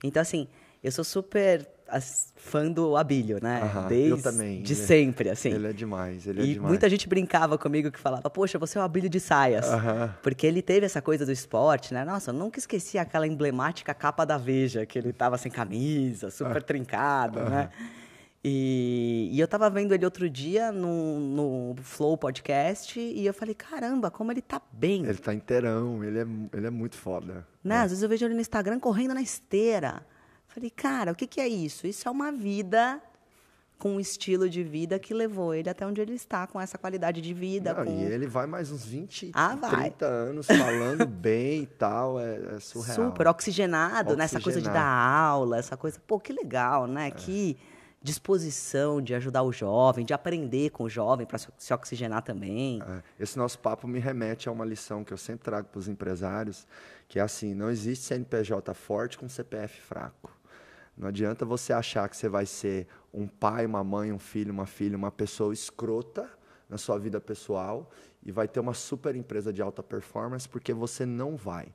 Então, assim, eu sou super as- fã do Abílio, né? Aham, eu Desde também. de Ele é- sempre, assim. Ele é demais, ele é E demais. muita gente brincava comigo que falava, poxa, você é o Abílio de saias. Aham. Porque ele teve essa coisa do esporte, né? Nossa, eu nunca esqueci aquela emblemática capa da Veja, que ele tava sem camisa, super trincado, né? E, e eu tava vendo ele outro dia no, no Flow Podcast e eu falei, caramba, como ele tá bem. Ele tá inteirão, ele é, ele é muito foda. Né? Às vezes eu vejo ele no Instagram correndo na esteira. Falei, cara, o que, que é isso? Isso é uma vida com um estilo de vida que levou ele até onde ele está, com essa qualidade de vida. Não, com... E ele vai mais uns 20, Ah, vai. 30 anos falando *laughs* bem e tal, é, é surreal. Super oxigenado, né? Essa coisa de dar aula, essa coisa. Pô, que legal, né? Que disposição de ajudar o jovem, de aprender com o jovem para se oxigenar também. É, Esse nosso papo me remete a uma lição que eu sempre trago para os empresários, que é assim, não existe CNPJ forte com CPF fraco. Não adianta você achar que você vai ser um pai, uma mãe, um filho, uma filha, uma pessoa escrota na sua vida pessoal e vai ter uma super empresa de alta performance, porque você não vai.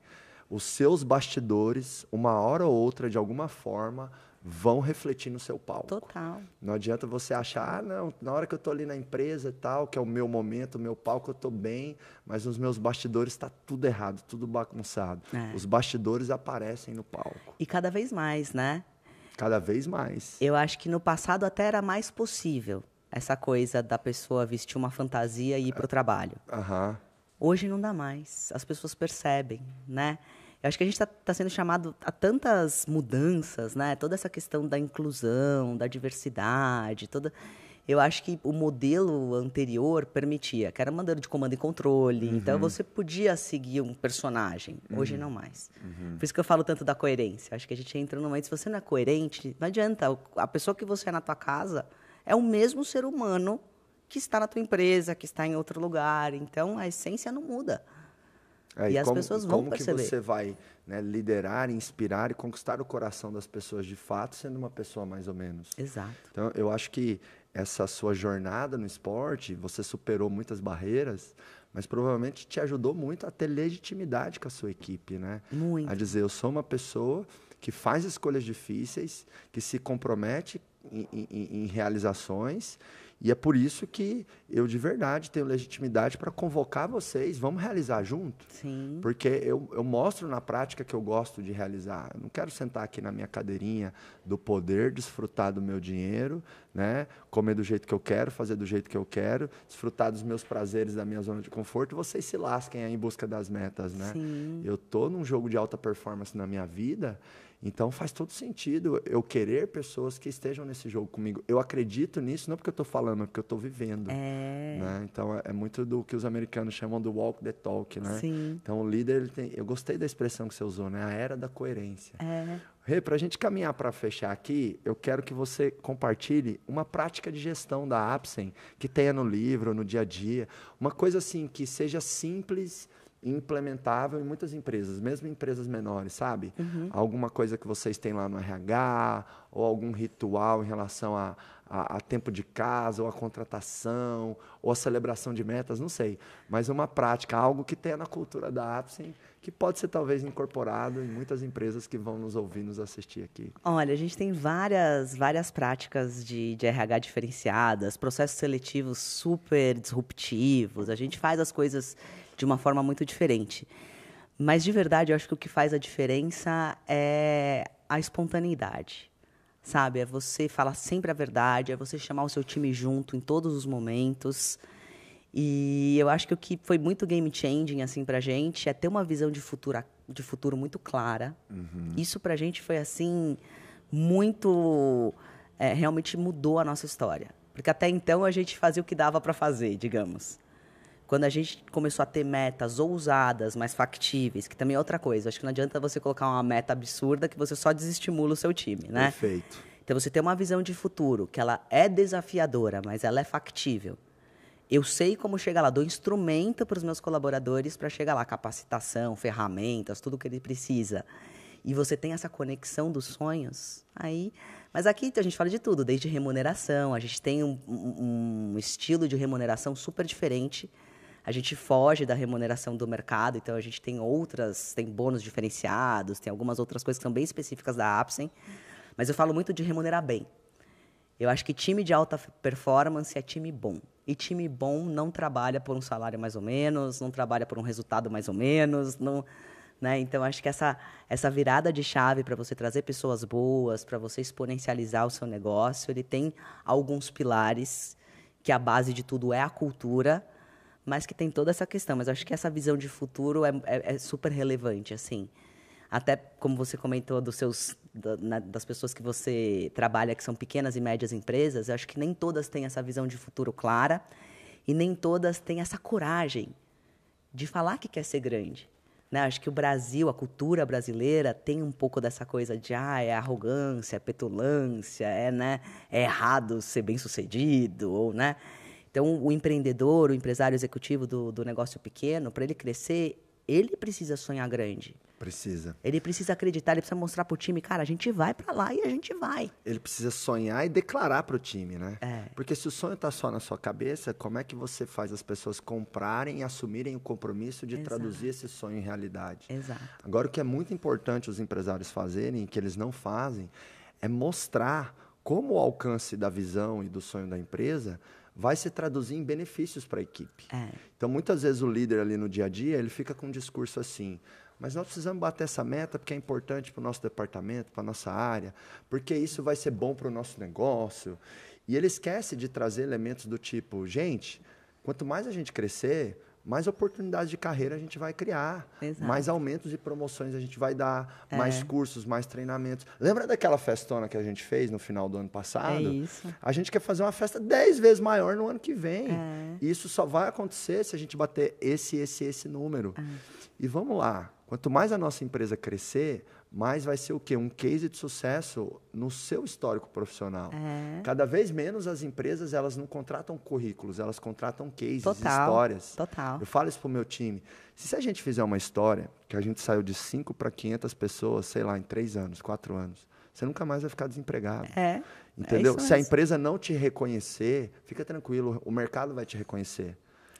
Os seus bastidores, uma hora ou outra, de alguma forma, vão refletir no seu palco. Total. Não adianta você achar, ah, não, na hora que eu estou ali na empresa e tal, que é o meu momento, o meu palco, eu estou bem, mas nos meus bastidores está tudo errado, tudo bagunçado. É. Os bastidores aparecem no palco. E cada vez mais, né? Cada vez mais. Eu acho que no passado até era mais possível essa coisa da pessoa vestir uma fantasia e ir para o trabalho. Aham. Hoje não dá mais. As pessoas percebem, né? Eu acho que a gente está tá sendo chamado a tantas mudanças, né? Toda essa questão da inclusão, da diversidade, toda. Eu acho que o modelo anterior permitia, que era modelo de comando e controle. Uhum. Então você podia seguir um personagem. Hoje uhum. não mais. Uhum. Por isso que eu falo tanto da coerência. Acho que a gente entra num momento, se você não é coerente, não adianta. A pessoa que você é na tua casa é o mesmo ser humano que está na tua empresa, que está em outro lugar. Então, a essência não muda. É, e, e as como, pessoas vão como perceber. Como que você vai né, liderar, inspirar e conquistar o coração das pessoas de fato, sendo uma pessoa mais ou menos? Exato. Então, eu acho que essa sua jornada no esporte, você superou muitas barreiras, mas provavelmente te ajudou muito a ter legitimidade com a sua equipe, né? Muito. A dizer, eu sou uma pessoa que faz escolhas difíceis, que se compromete em, em, em realizações e é por isso que eu, de verdade, tenho legitimidade para convocar vocês. Vamos realizar junto? Sim. Porque eu, eu mostro na prática que eu gosto de realizar. Eu não quero sentar aqui na minha cadeirinha do poder, desfrutar do meu dinheiro, né? comer do jeito que eu quero, fazer do jeito que eu quero, desfrutar dos meus prazeres da minha zona de conforto. E vocês se lasquem aí em busca das metas. Né? Sim. Eu estou num jogo de alta performance na minha vida então faz todo sentido eu querer pessoas que estejam nesse jogo comigo. Eu acredito nisso, não porque eu estou falando, mas porque eu estou vivendo. É. Né? Então é, é, muito do que os americanos chamam do walk the talk, né? Sim. Então o líder, ele tem, eu gostei da expressão que você usou, né? A era da coerência. É. Rê, para a gente caminhar para fechar aqui, eu quero que você compartilhe uma prática de gestão da Apsen que tenha no livro, no dia a dia, uma coisa assim que seja simples implementável em muitas empresas, mesmo empresas menores, sabe? Uhum. Alguma coisa que vocês têm lá no RH, ou algum ritual em relação a, a, a, tempo de casa, ou a contratação, ou a celebração de metas, não sei. Mas uma prática, algo que tenha na cultura da Apsen, que pode ser talvez incorporado em muitas empresas que vão nos ouvir, nos assistir aqui. Olha, a gente tem várias, várias práticas de, de RH diferenciadas, processos seletivos super disruptivos, a gente faz as coisas de uma forma muito diferente. Mas, de verdade, eu acho que o que faz a diferença é a espontaneidade. Sabe? É você falar sempre a verdade, é você chamar o seu time junto em todos os momentos. E eu acho que o que foi muito game changing assim pra gente é ter uma visão de futuro, de futuro muito clara. Uhum. Isso pra gente foi assim muito é, realmente mudou a nossa história. Porque até então a gente fazia o que dava para fazer, digamos. Quando a gente começou a ter metas ousadas, mais factíveis, que também é outra coisa. Acho que não adianta você colocar uma meta absurda que você só desestimula o seu time, né? Perfeito. Então você tem uma visão de futuro que ela é desafiadora, mas ela é factível. Eu sei como chegar lá, dou instrumento para os meus colaboradores para chegar lá, capacitação, ferramentas, tudo que ele precisa. E você tem essa conexão dos sonhos, aí. Mas aqui a gente fala de tudo, desde remuneração. A gente tem um, um, um estilo de remuneração super diferente a gente foge da remuneração do mercado, então a gente tem outras, tem bônus diferenciados, tem algumas outras coisas que são bem específicas da Apsen, mas eu falo muito de remunerar bem. Eu acho que time de alta performance é time bom. E time bom não trabalha por um salário mais ou menos, não trabalha por um resultado mais ou menos, não, né? Então acho que essa essa virada de chave para você trazer pessoas boas, para você exponencializar o seu negócio, ele tem alguns pilares que a base de tudo é a cultura, mas que tem toda essa questão. Mas acho que essa visão de futuro é, é, é super relevante, assim. Até como você comentou dos seus, da, na, das pessoas que você trabalha, que são pequenas e médias empresas, eu acho que nem todas têm essa visão de futuro clara e nem todas têm essa coragem de falar que quer ser grande. Né? Acho que o Brasil, a cultura brasileira, tem um pouco dessa coisa de ah, é arrogância, é petulância, é, né, é errado ser bem sucedido, ou, né? Então, o empreendedor, o empresário executivo do, do negócio pequeno, para ele crescer, ele precisa sonhar grande. Precisa. Ele precisa acreditar, ele precisa mostrar para o time, cara, a gente vai para lá e a gente vai. Ele precisa sonhar e declarar para o time, né? É. Porque se o sonho está só na sua cabeça, como é que você faz as pessoas comprarem e assumirem o compromisso de Exato. traduzir esse sonho em realidade? Exato. Agora, o que é muito importante os empresários fazerem, que eles não fazem, é mostrar como o alcance da visão e do sonho da empresa vai se traduzir em benefícios para a equipe. É. Então, muitas vezes o líder ali no dia a dia, ele fica com um discurso assim, mas nós precisamos bater essa meta porque é importante para o nosso departamento, para a nossa área, porque isso vai ser bom para o nosso negócio. E ele esquece de trazer elementos do tipo, gente, quanto mais a gente crescer, mais oportunidades de carreira a gente vai criar, Exato. mais aumentos e promoções a gente vai dar, É. mais cursos, mais treinamentos. Lembra daquela festona que a gente fez no final do ano passado? É isso. A gente quer fazer uma festa 10 vezes maior no ano que vem. É. E isso só vai acontecer se a gente bater esse, esse, esse número. É. E vamos lá. Quanto mais a nossa empresa crescer, mais vai ser o quê? Um case de sucesso no seu histórico profissional. É. Cada vez menos as empresas elas não contratam currículos, elas contratam cases, Total. histórias. Total. Eu falo isso pro meu time. Se a gente fizer uma história que a gente saiu de 5 para 500 pessoas, sei lá, em 3 anos, 4 anos, você nunca mais vai ficar desempregado. É. Entendeu? É Se a empresa não te reconhecer, fica tranquilo, o mercado vai te reconhecer.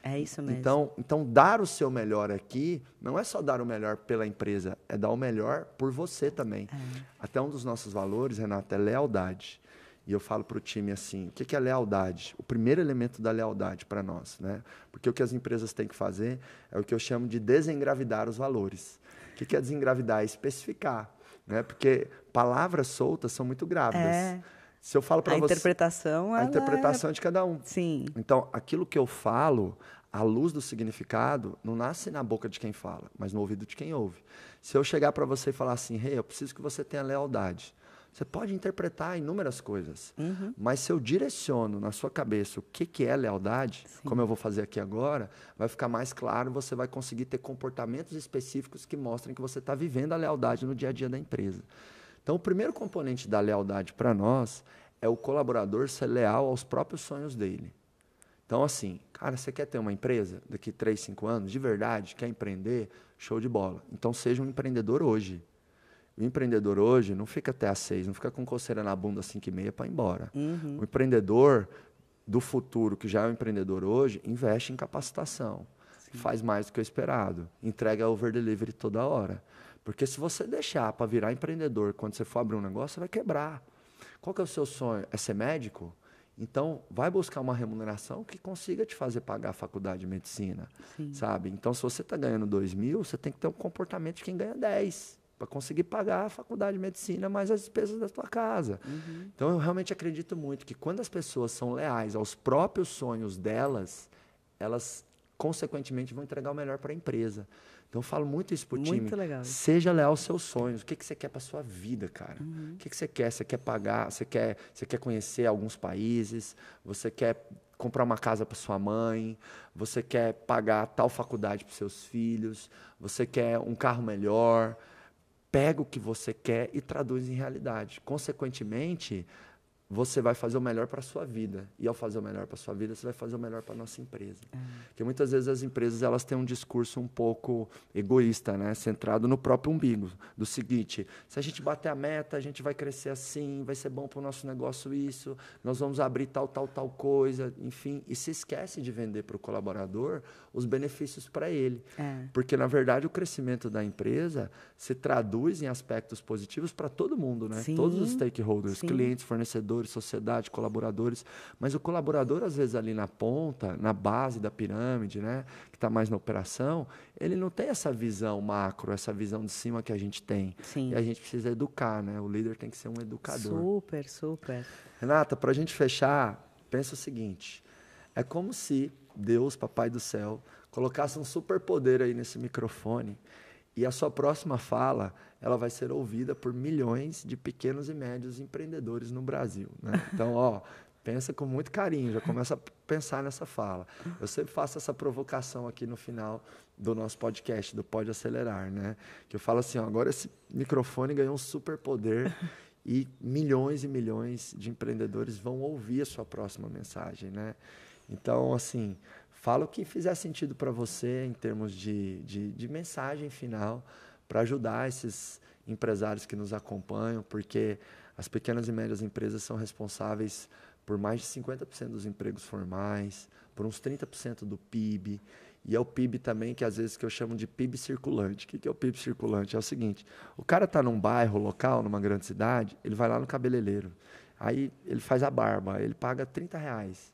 É isso mesmo. Então, então, dar o seu melhor aqui não é só dar o melhor pela empresa, é dar o melhor por você também. É. Até um dos nossos valores, Renata, é lealdade. E eu falo para o time assim: o que é lealdade? O primeiro elemento da lealdade para nós. Né? Porque o que as empresas têm que fazer é o que eu chamo de desengravidar os valores. O que que é desengravidar? É especificar. Né? Porque palavras soltas são muito grávidas. É. Se eu falo para a você. interpretação, A interpretação é de cada um. Sim. Então, aquilo que eu falo, à luz do significado, não nasce na boca de quem fala, mas no ouvido de quem ouve. Se eu chegar para você e falar assim, rei, hey, eu preciso que você tenha lealdade. Você pode interpretar inúmeras coisas, Uhum. mas se eu direciono na sua cabeça o que, que é lealdade, Sim. como eu vou fazer aqui agora, vai ficar mais claro, você vai conseguir ter comportamentos específicos que mostrem que você está vivendo a lealdade no dia a dia da empresa. Então, o primeiro componente da lealdade para nós é o colaborador ser leal aos próprios sonhos dele. Então, assim, cara, você quer ter uma empresa daqui 3, 5 anos, de verdade, quer empreender? Show de bola. Então, seja um empreendedor hoje. O empreendedor hoje não fica até às 6, não fica com coceira na bunda às 5 e meia para ir embora. Uhum. O empreendedor do futuro, que já é um empreendedor hoje, investe em capacitação. Faz mais do que o esperado. Entrega over delivery toda hora. Porque se você deixar para virar empreendedor quando você for abrir um negócio, você vai quebrar. Qual que é o seu sonho? É ser médico? Então, vai buscar uma remuneração que consiga te fazer pagar a faculdade de medicina, Sim. sabe? Então, se você está ganhando 2 mil, você tem que ter um comportamento de quem ganha 10 para conseguir pagar a faculdade de medicina mais as despesas da tua casa. Uhum. Então, eu realmente acredito muito que quando as pessoas são leais aos próprios sonhos delas, elas, consequentemente, vão entregar o melhor para a empresa. Então, eu falo muito isso para o time. Muito legal. Seja leal aos seus sonhos. O que, que você quer para sua vida, cara? Uhum. O que, que você quer? Você quer pagar? Você quer, você quer conhecer alguns países? Você quer comprar uma casa para sua mãe? Você quer pagar tal faculdade para seus filhos? Você quer um carro melhor? Pega o que você quer e traduz em realidade. Consequentemente, você vai fazer o melhor para a sua vida. E ao fazer o melhor para a sua vida, você vai fazer o melhor para a nossa empresa. Porque muitas vezes as empresas elas têm um discurso um pouco egoísta, né? centrado no próprio umbigo. Do seguinte, se a gente bater a meta, a gente vai crescer assim, vai ser bom para o nosso negócio isso, nós vamos abrir tal, tal, tal coisa, enfim. E se esquece de vender para o colaborador os benefícios para ele. É. Porque, na verdade, o crescimento da empresa se traduz em aspectos positivos para todo mundo, né? Sim, Todos os stakeholders, sim. clientes, fornecedores, sociedade, colaboradores. Mas o colaborador, às vezes, ali na ponta, na base da pirâmide, né? Que está mais na operação, ele não tem essa visão macro, essa visão de cima que a gente tem. Sim. E a gente precisa educar, né? O líder tem que ser um educador. Super, super. Renata, para a gente fechar, pensa o seguinte: é como se Deus, Papai do Céu, colocasse um superpoder aí nesse microfone e a sua próxima fala ela vai ser ouvida por milhões de pequenos e médios empreendedores no Brasil. Né? *laughs* Então, ó, pensa com muito carinho, já começa a pensar nessa fala. Eu sempre faço essa provocação aqui no final do nosso podcast, do Pode Acelerar, né? Que eu falo assim, ó, agora esse microfone ganhou um superpoder *laughs* e milhões e milhões de empreendedores vão ouvir a sua próxima mensagem, né? Então, assim, fala o que fizer sentido para você em termos de, de, de mensagem final para ajudar esses empresários que nos acompanham, porque as pequenas e médias empresas são responsáveis por mais de 50% dos empregos formais, por uns 30% do PIB. E é o PIB também, que às vezes que eu chamo de PIB circulante. O que é o PIB circulante? É o seguinte: o cara está num bairro local, numa grande cidade, ele vai lá no cabeleireiro. Aí ele faz a barba, ele paga 30 reais.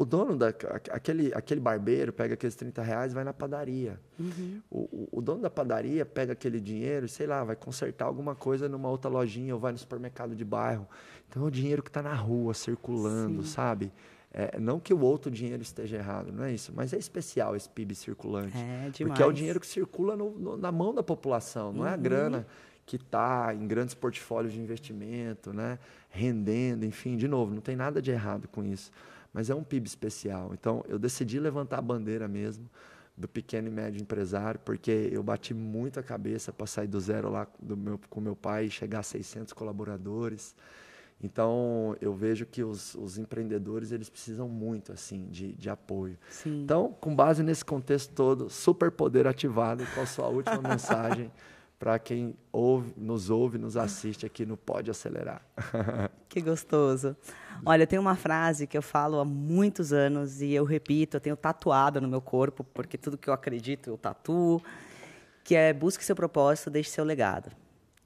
O dono da aquele, aquele barbeiro pega aqueles 30 reais e vai na padaria. Uhum. O, o, o, dono da padaria pega aquele dinheiro, sei lá, vai consertar alguma coisa numa outra lojinha ou vai no supermercado de bairro. Então é o dinheiro que está na rua, circulando, Sim. sabe? É, não que o outro dinheiro esteja errado, não é isso, mas é especial esse PIB circulante. É, demais. Porque é o dinheiro que circula no, no, na mão da população, não uhum. é a uhum. grana que está em grandes portfólios de investimento, né? rendendo, enfim, de novo, não tem nada de errado com isso mas é um PIB especial. Então, eu decidi levantar a bandeira mesmo do pequeno e médio empresário, porque eu bati muito a cabeça para sair do zero lá do meu, com meu pai e chegar a 600 colaboradores. Então, eu vejo que os, os empreendedores eles precisam muito assim de, de apoio. Sim. Então, com base nesse contexto todo, super poder ativado, qual a sua última *laughs* mensagem para quem ouve, nos ouve, nos assiste aqui no Pode Acelerar. *laughs* que gostoso. Olha, tem uma frase que eu falo há muitos anos e eu repito, eu tenho tatuado no meu corpo, porque tudo que eu acredito eu tatuo, que é busque seu propósito, deixe seu legado.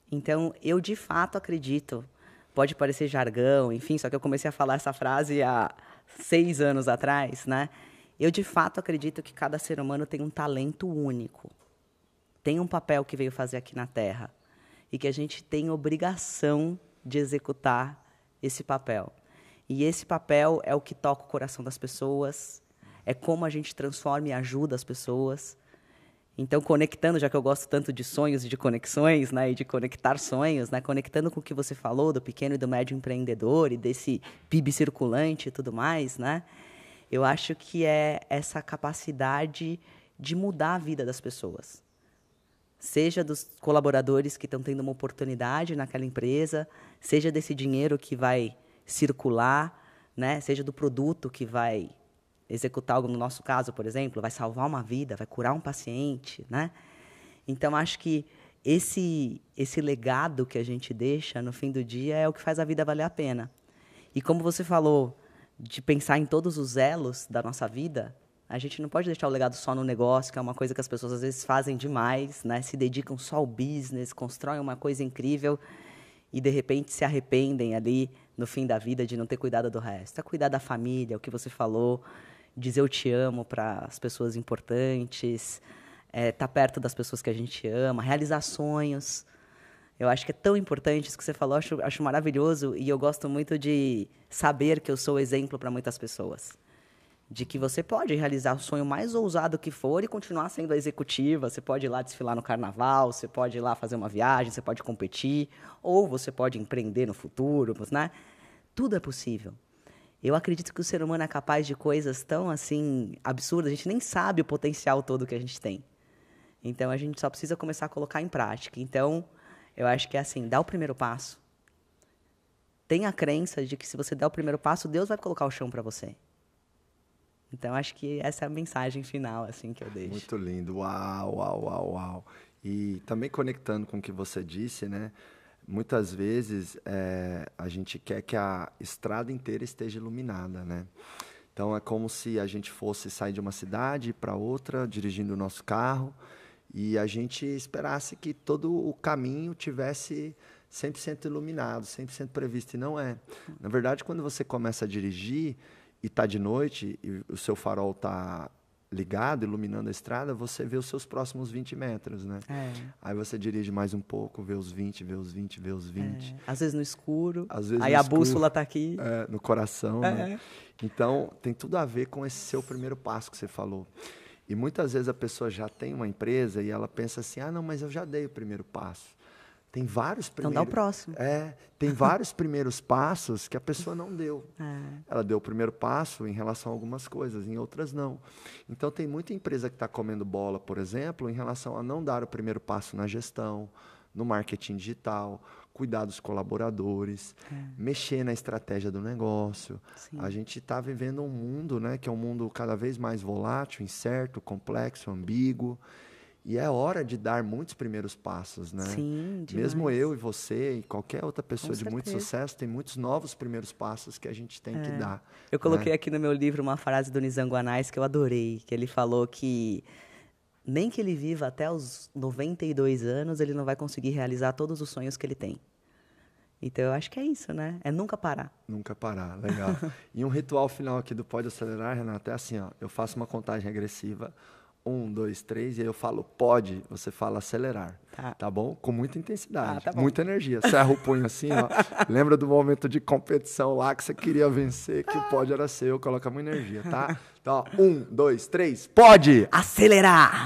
Então, eu de fato acredito, pode parecer jargão, enfim, só que eu comecei a falar essa frase há seis anos atrás, né? Eu de fato acredito que cada ser humano tem um talento único tem um papel que veio fazer aqui na Terra e que a gente tem obrigação de executar esse papel. E esse papel é o que toca o coração das pessoas, é como a gente transforma e ajuda as pessoas. Então, conectando, já que eu gosto tanto de sonhos e de conexões, né, e de conectar sonhos, né, conectando com o que você falou do pequeno e do médio empreendedor e desse PIB circulante e tudo mais, né, eu acho que é essa capacidade de mudar a vida das pessoas seja dos colaboradores que estão tendo uma oportunidade naquela empresa, seja desse dinheiro que vai circular, né? seja do produto que vai executar algo, no nosso caso, por exemplo, vai salvar uma vida, vai curar um paciente. Né? Então, acho que esse, esse legado que a gente deixa no fim do dia é o que faz a vida valer a pena. E como você falou, de pensar em todos os elos da nossa vida, a gente não pode deixar o legado só no negócio, que é uma coisa que as pessoas às vezes fazem demais, né? Se dedicam só ao business, constroem uma coisa incrível e de repente se arrependem ali no fim da vida de não ter cuidado do resto. É cuidar da família, o que você falou, dizer eu te amo para as pessoas importantes, é, estar tá perto das pessoas que a gente ama, realizar sonhos. Eu acho que é tão importante isso que você falou, acho, acho maravilhoso e eu gosto muito de saber que eu sou exemplo para muitas pessoas de que você pode realizar o sonho mais ousado que for e continuar sendo a executiva. Você pode ir lá desfilar no carnaval, você pode ir lá fazer uma viagem, você pode competir, ou você pode empreender no futuro, né? Tudo é possível. Eu acredito que o ser humano é capaz de coisas tão assim absurdas, a gente nem sabe o potencial todo que a gente tem. Então a gente só precisa começar a colocar em prática. Então, eu acho que é assim, dá o primeiro passo. Tenha a crença de que se você der o primeiro passo, Deus vai colocar o chão para você. Então, acho que essa é a mensagem final assim que eu deixo. Muito lindo. Uau, uau, uau, uau. E também conectando com o que você disse, né? Muitas vezes é, a gente quer que a estrada inteira esteja iluminada, né? Então é como se a gente fosse sair de uma cidade para outra, dirigindo o nosso carro, e a gente esperasse que todo o caminho tivesse 100% iluminado, 100% previsto, e não é. Na verdade, quando você começa a dirigir, e está de noite e o seu farol está ligado, iluminando a estrada, você vê os seus próximos 20 metros, né? É. Aí você dirige mais um pouco, vê os 20, vê os 20, vê os 20. É. Às vezes no escuro. Vezes aí a escuro, bússola está aqui. É, no coração, né? Então, tem tudo a ver com esse seu primeiro passo que você falou. E muitas vezes a pessoa já tem uma empresa e ela pensa assim: ah, não, mas eu já dei o primeiro passo. Tem vários primeiros. Então dá o próximo. É, tem *laughs* vários primeiros passos que a pessoa não deu. É. Ela deu o primeiro passo em relação a algumas coisas, em outras não. Então tem muita empresa que está comendo bola, por exemplo, em relação a não dar o primeiro passo na gestão, no marketing digital, cuidar dos colaboradores, é. mexer na estratégia do negócio. Sim. A gente está vivendo um mundo, né, que é um mundo cada vez mais volátil, incerto, complexo, ambíguo. E é hora de dar muitos primeiros passos, né? Sim, demais. Mesmo eu e você e qualquer outra pessoa Com de muito sucesso tem muitos novos primeiros passos que a gente tem que dar. Eu coloquei né? aqui no meu livro uma frase do Nizango Anais que eu adorei, que ele falou que nem que ele viva até os 92 anos, ele não vai conseguir realizar todos os sonhos que ele tem. Então eu acho que é isso, né? É nunca parar. Nunca parar, legal. *laughs* e um ritual final aqui do Pode Acelerar, Renata, é assim, ó. Eu faço uma contagem regressiva. Um, dois, três, e aí eu falo pode, você fala acelerar. Tá. Tá bom? Com muita intensidade, Ah, tá muita energia. Serra o punho assim, ó. *laughs* Lembra do momento de competição lá que você queria vencer, que o pode era seu, coloca muita energia, tá? Então, ó, um, dois, três, pode! Acelerar!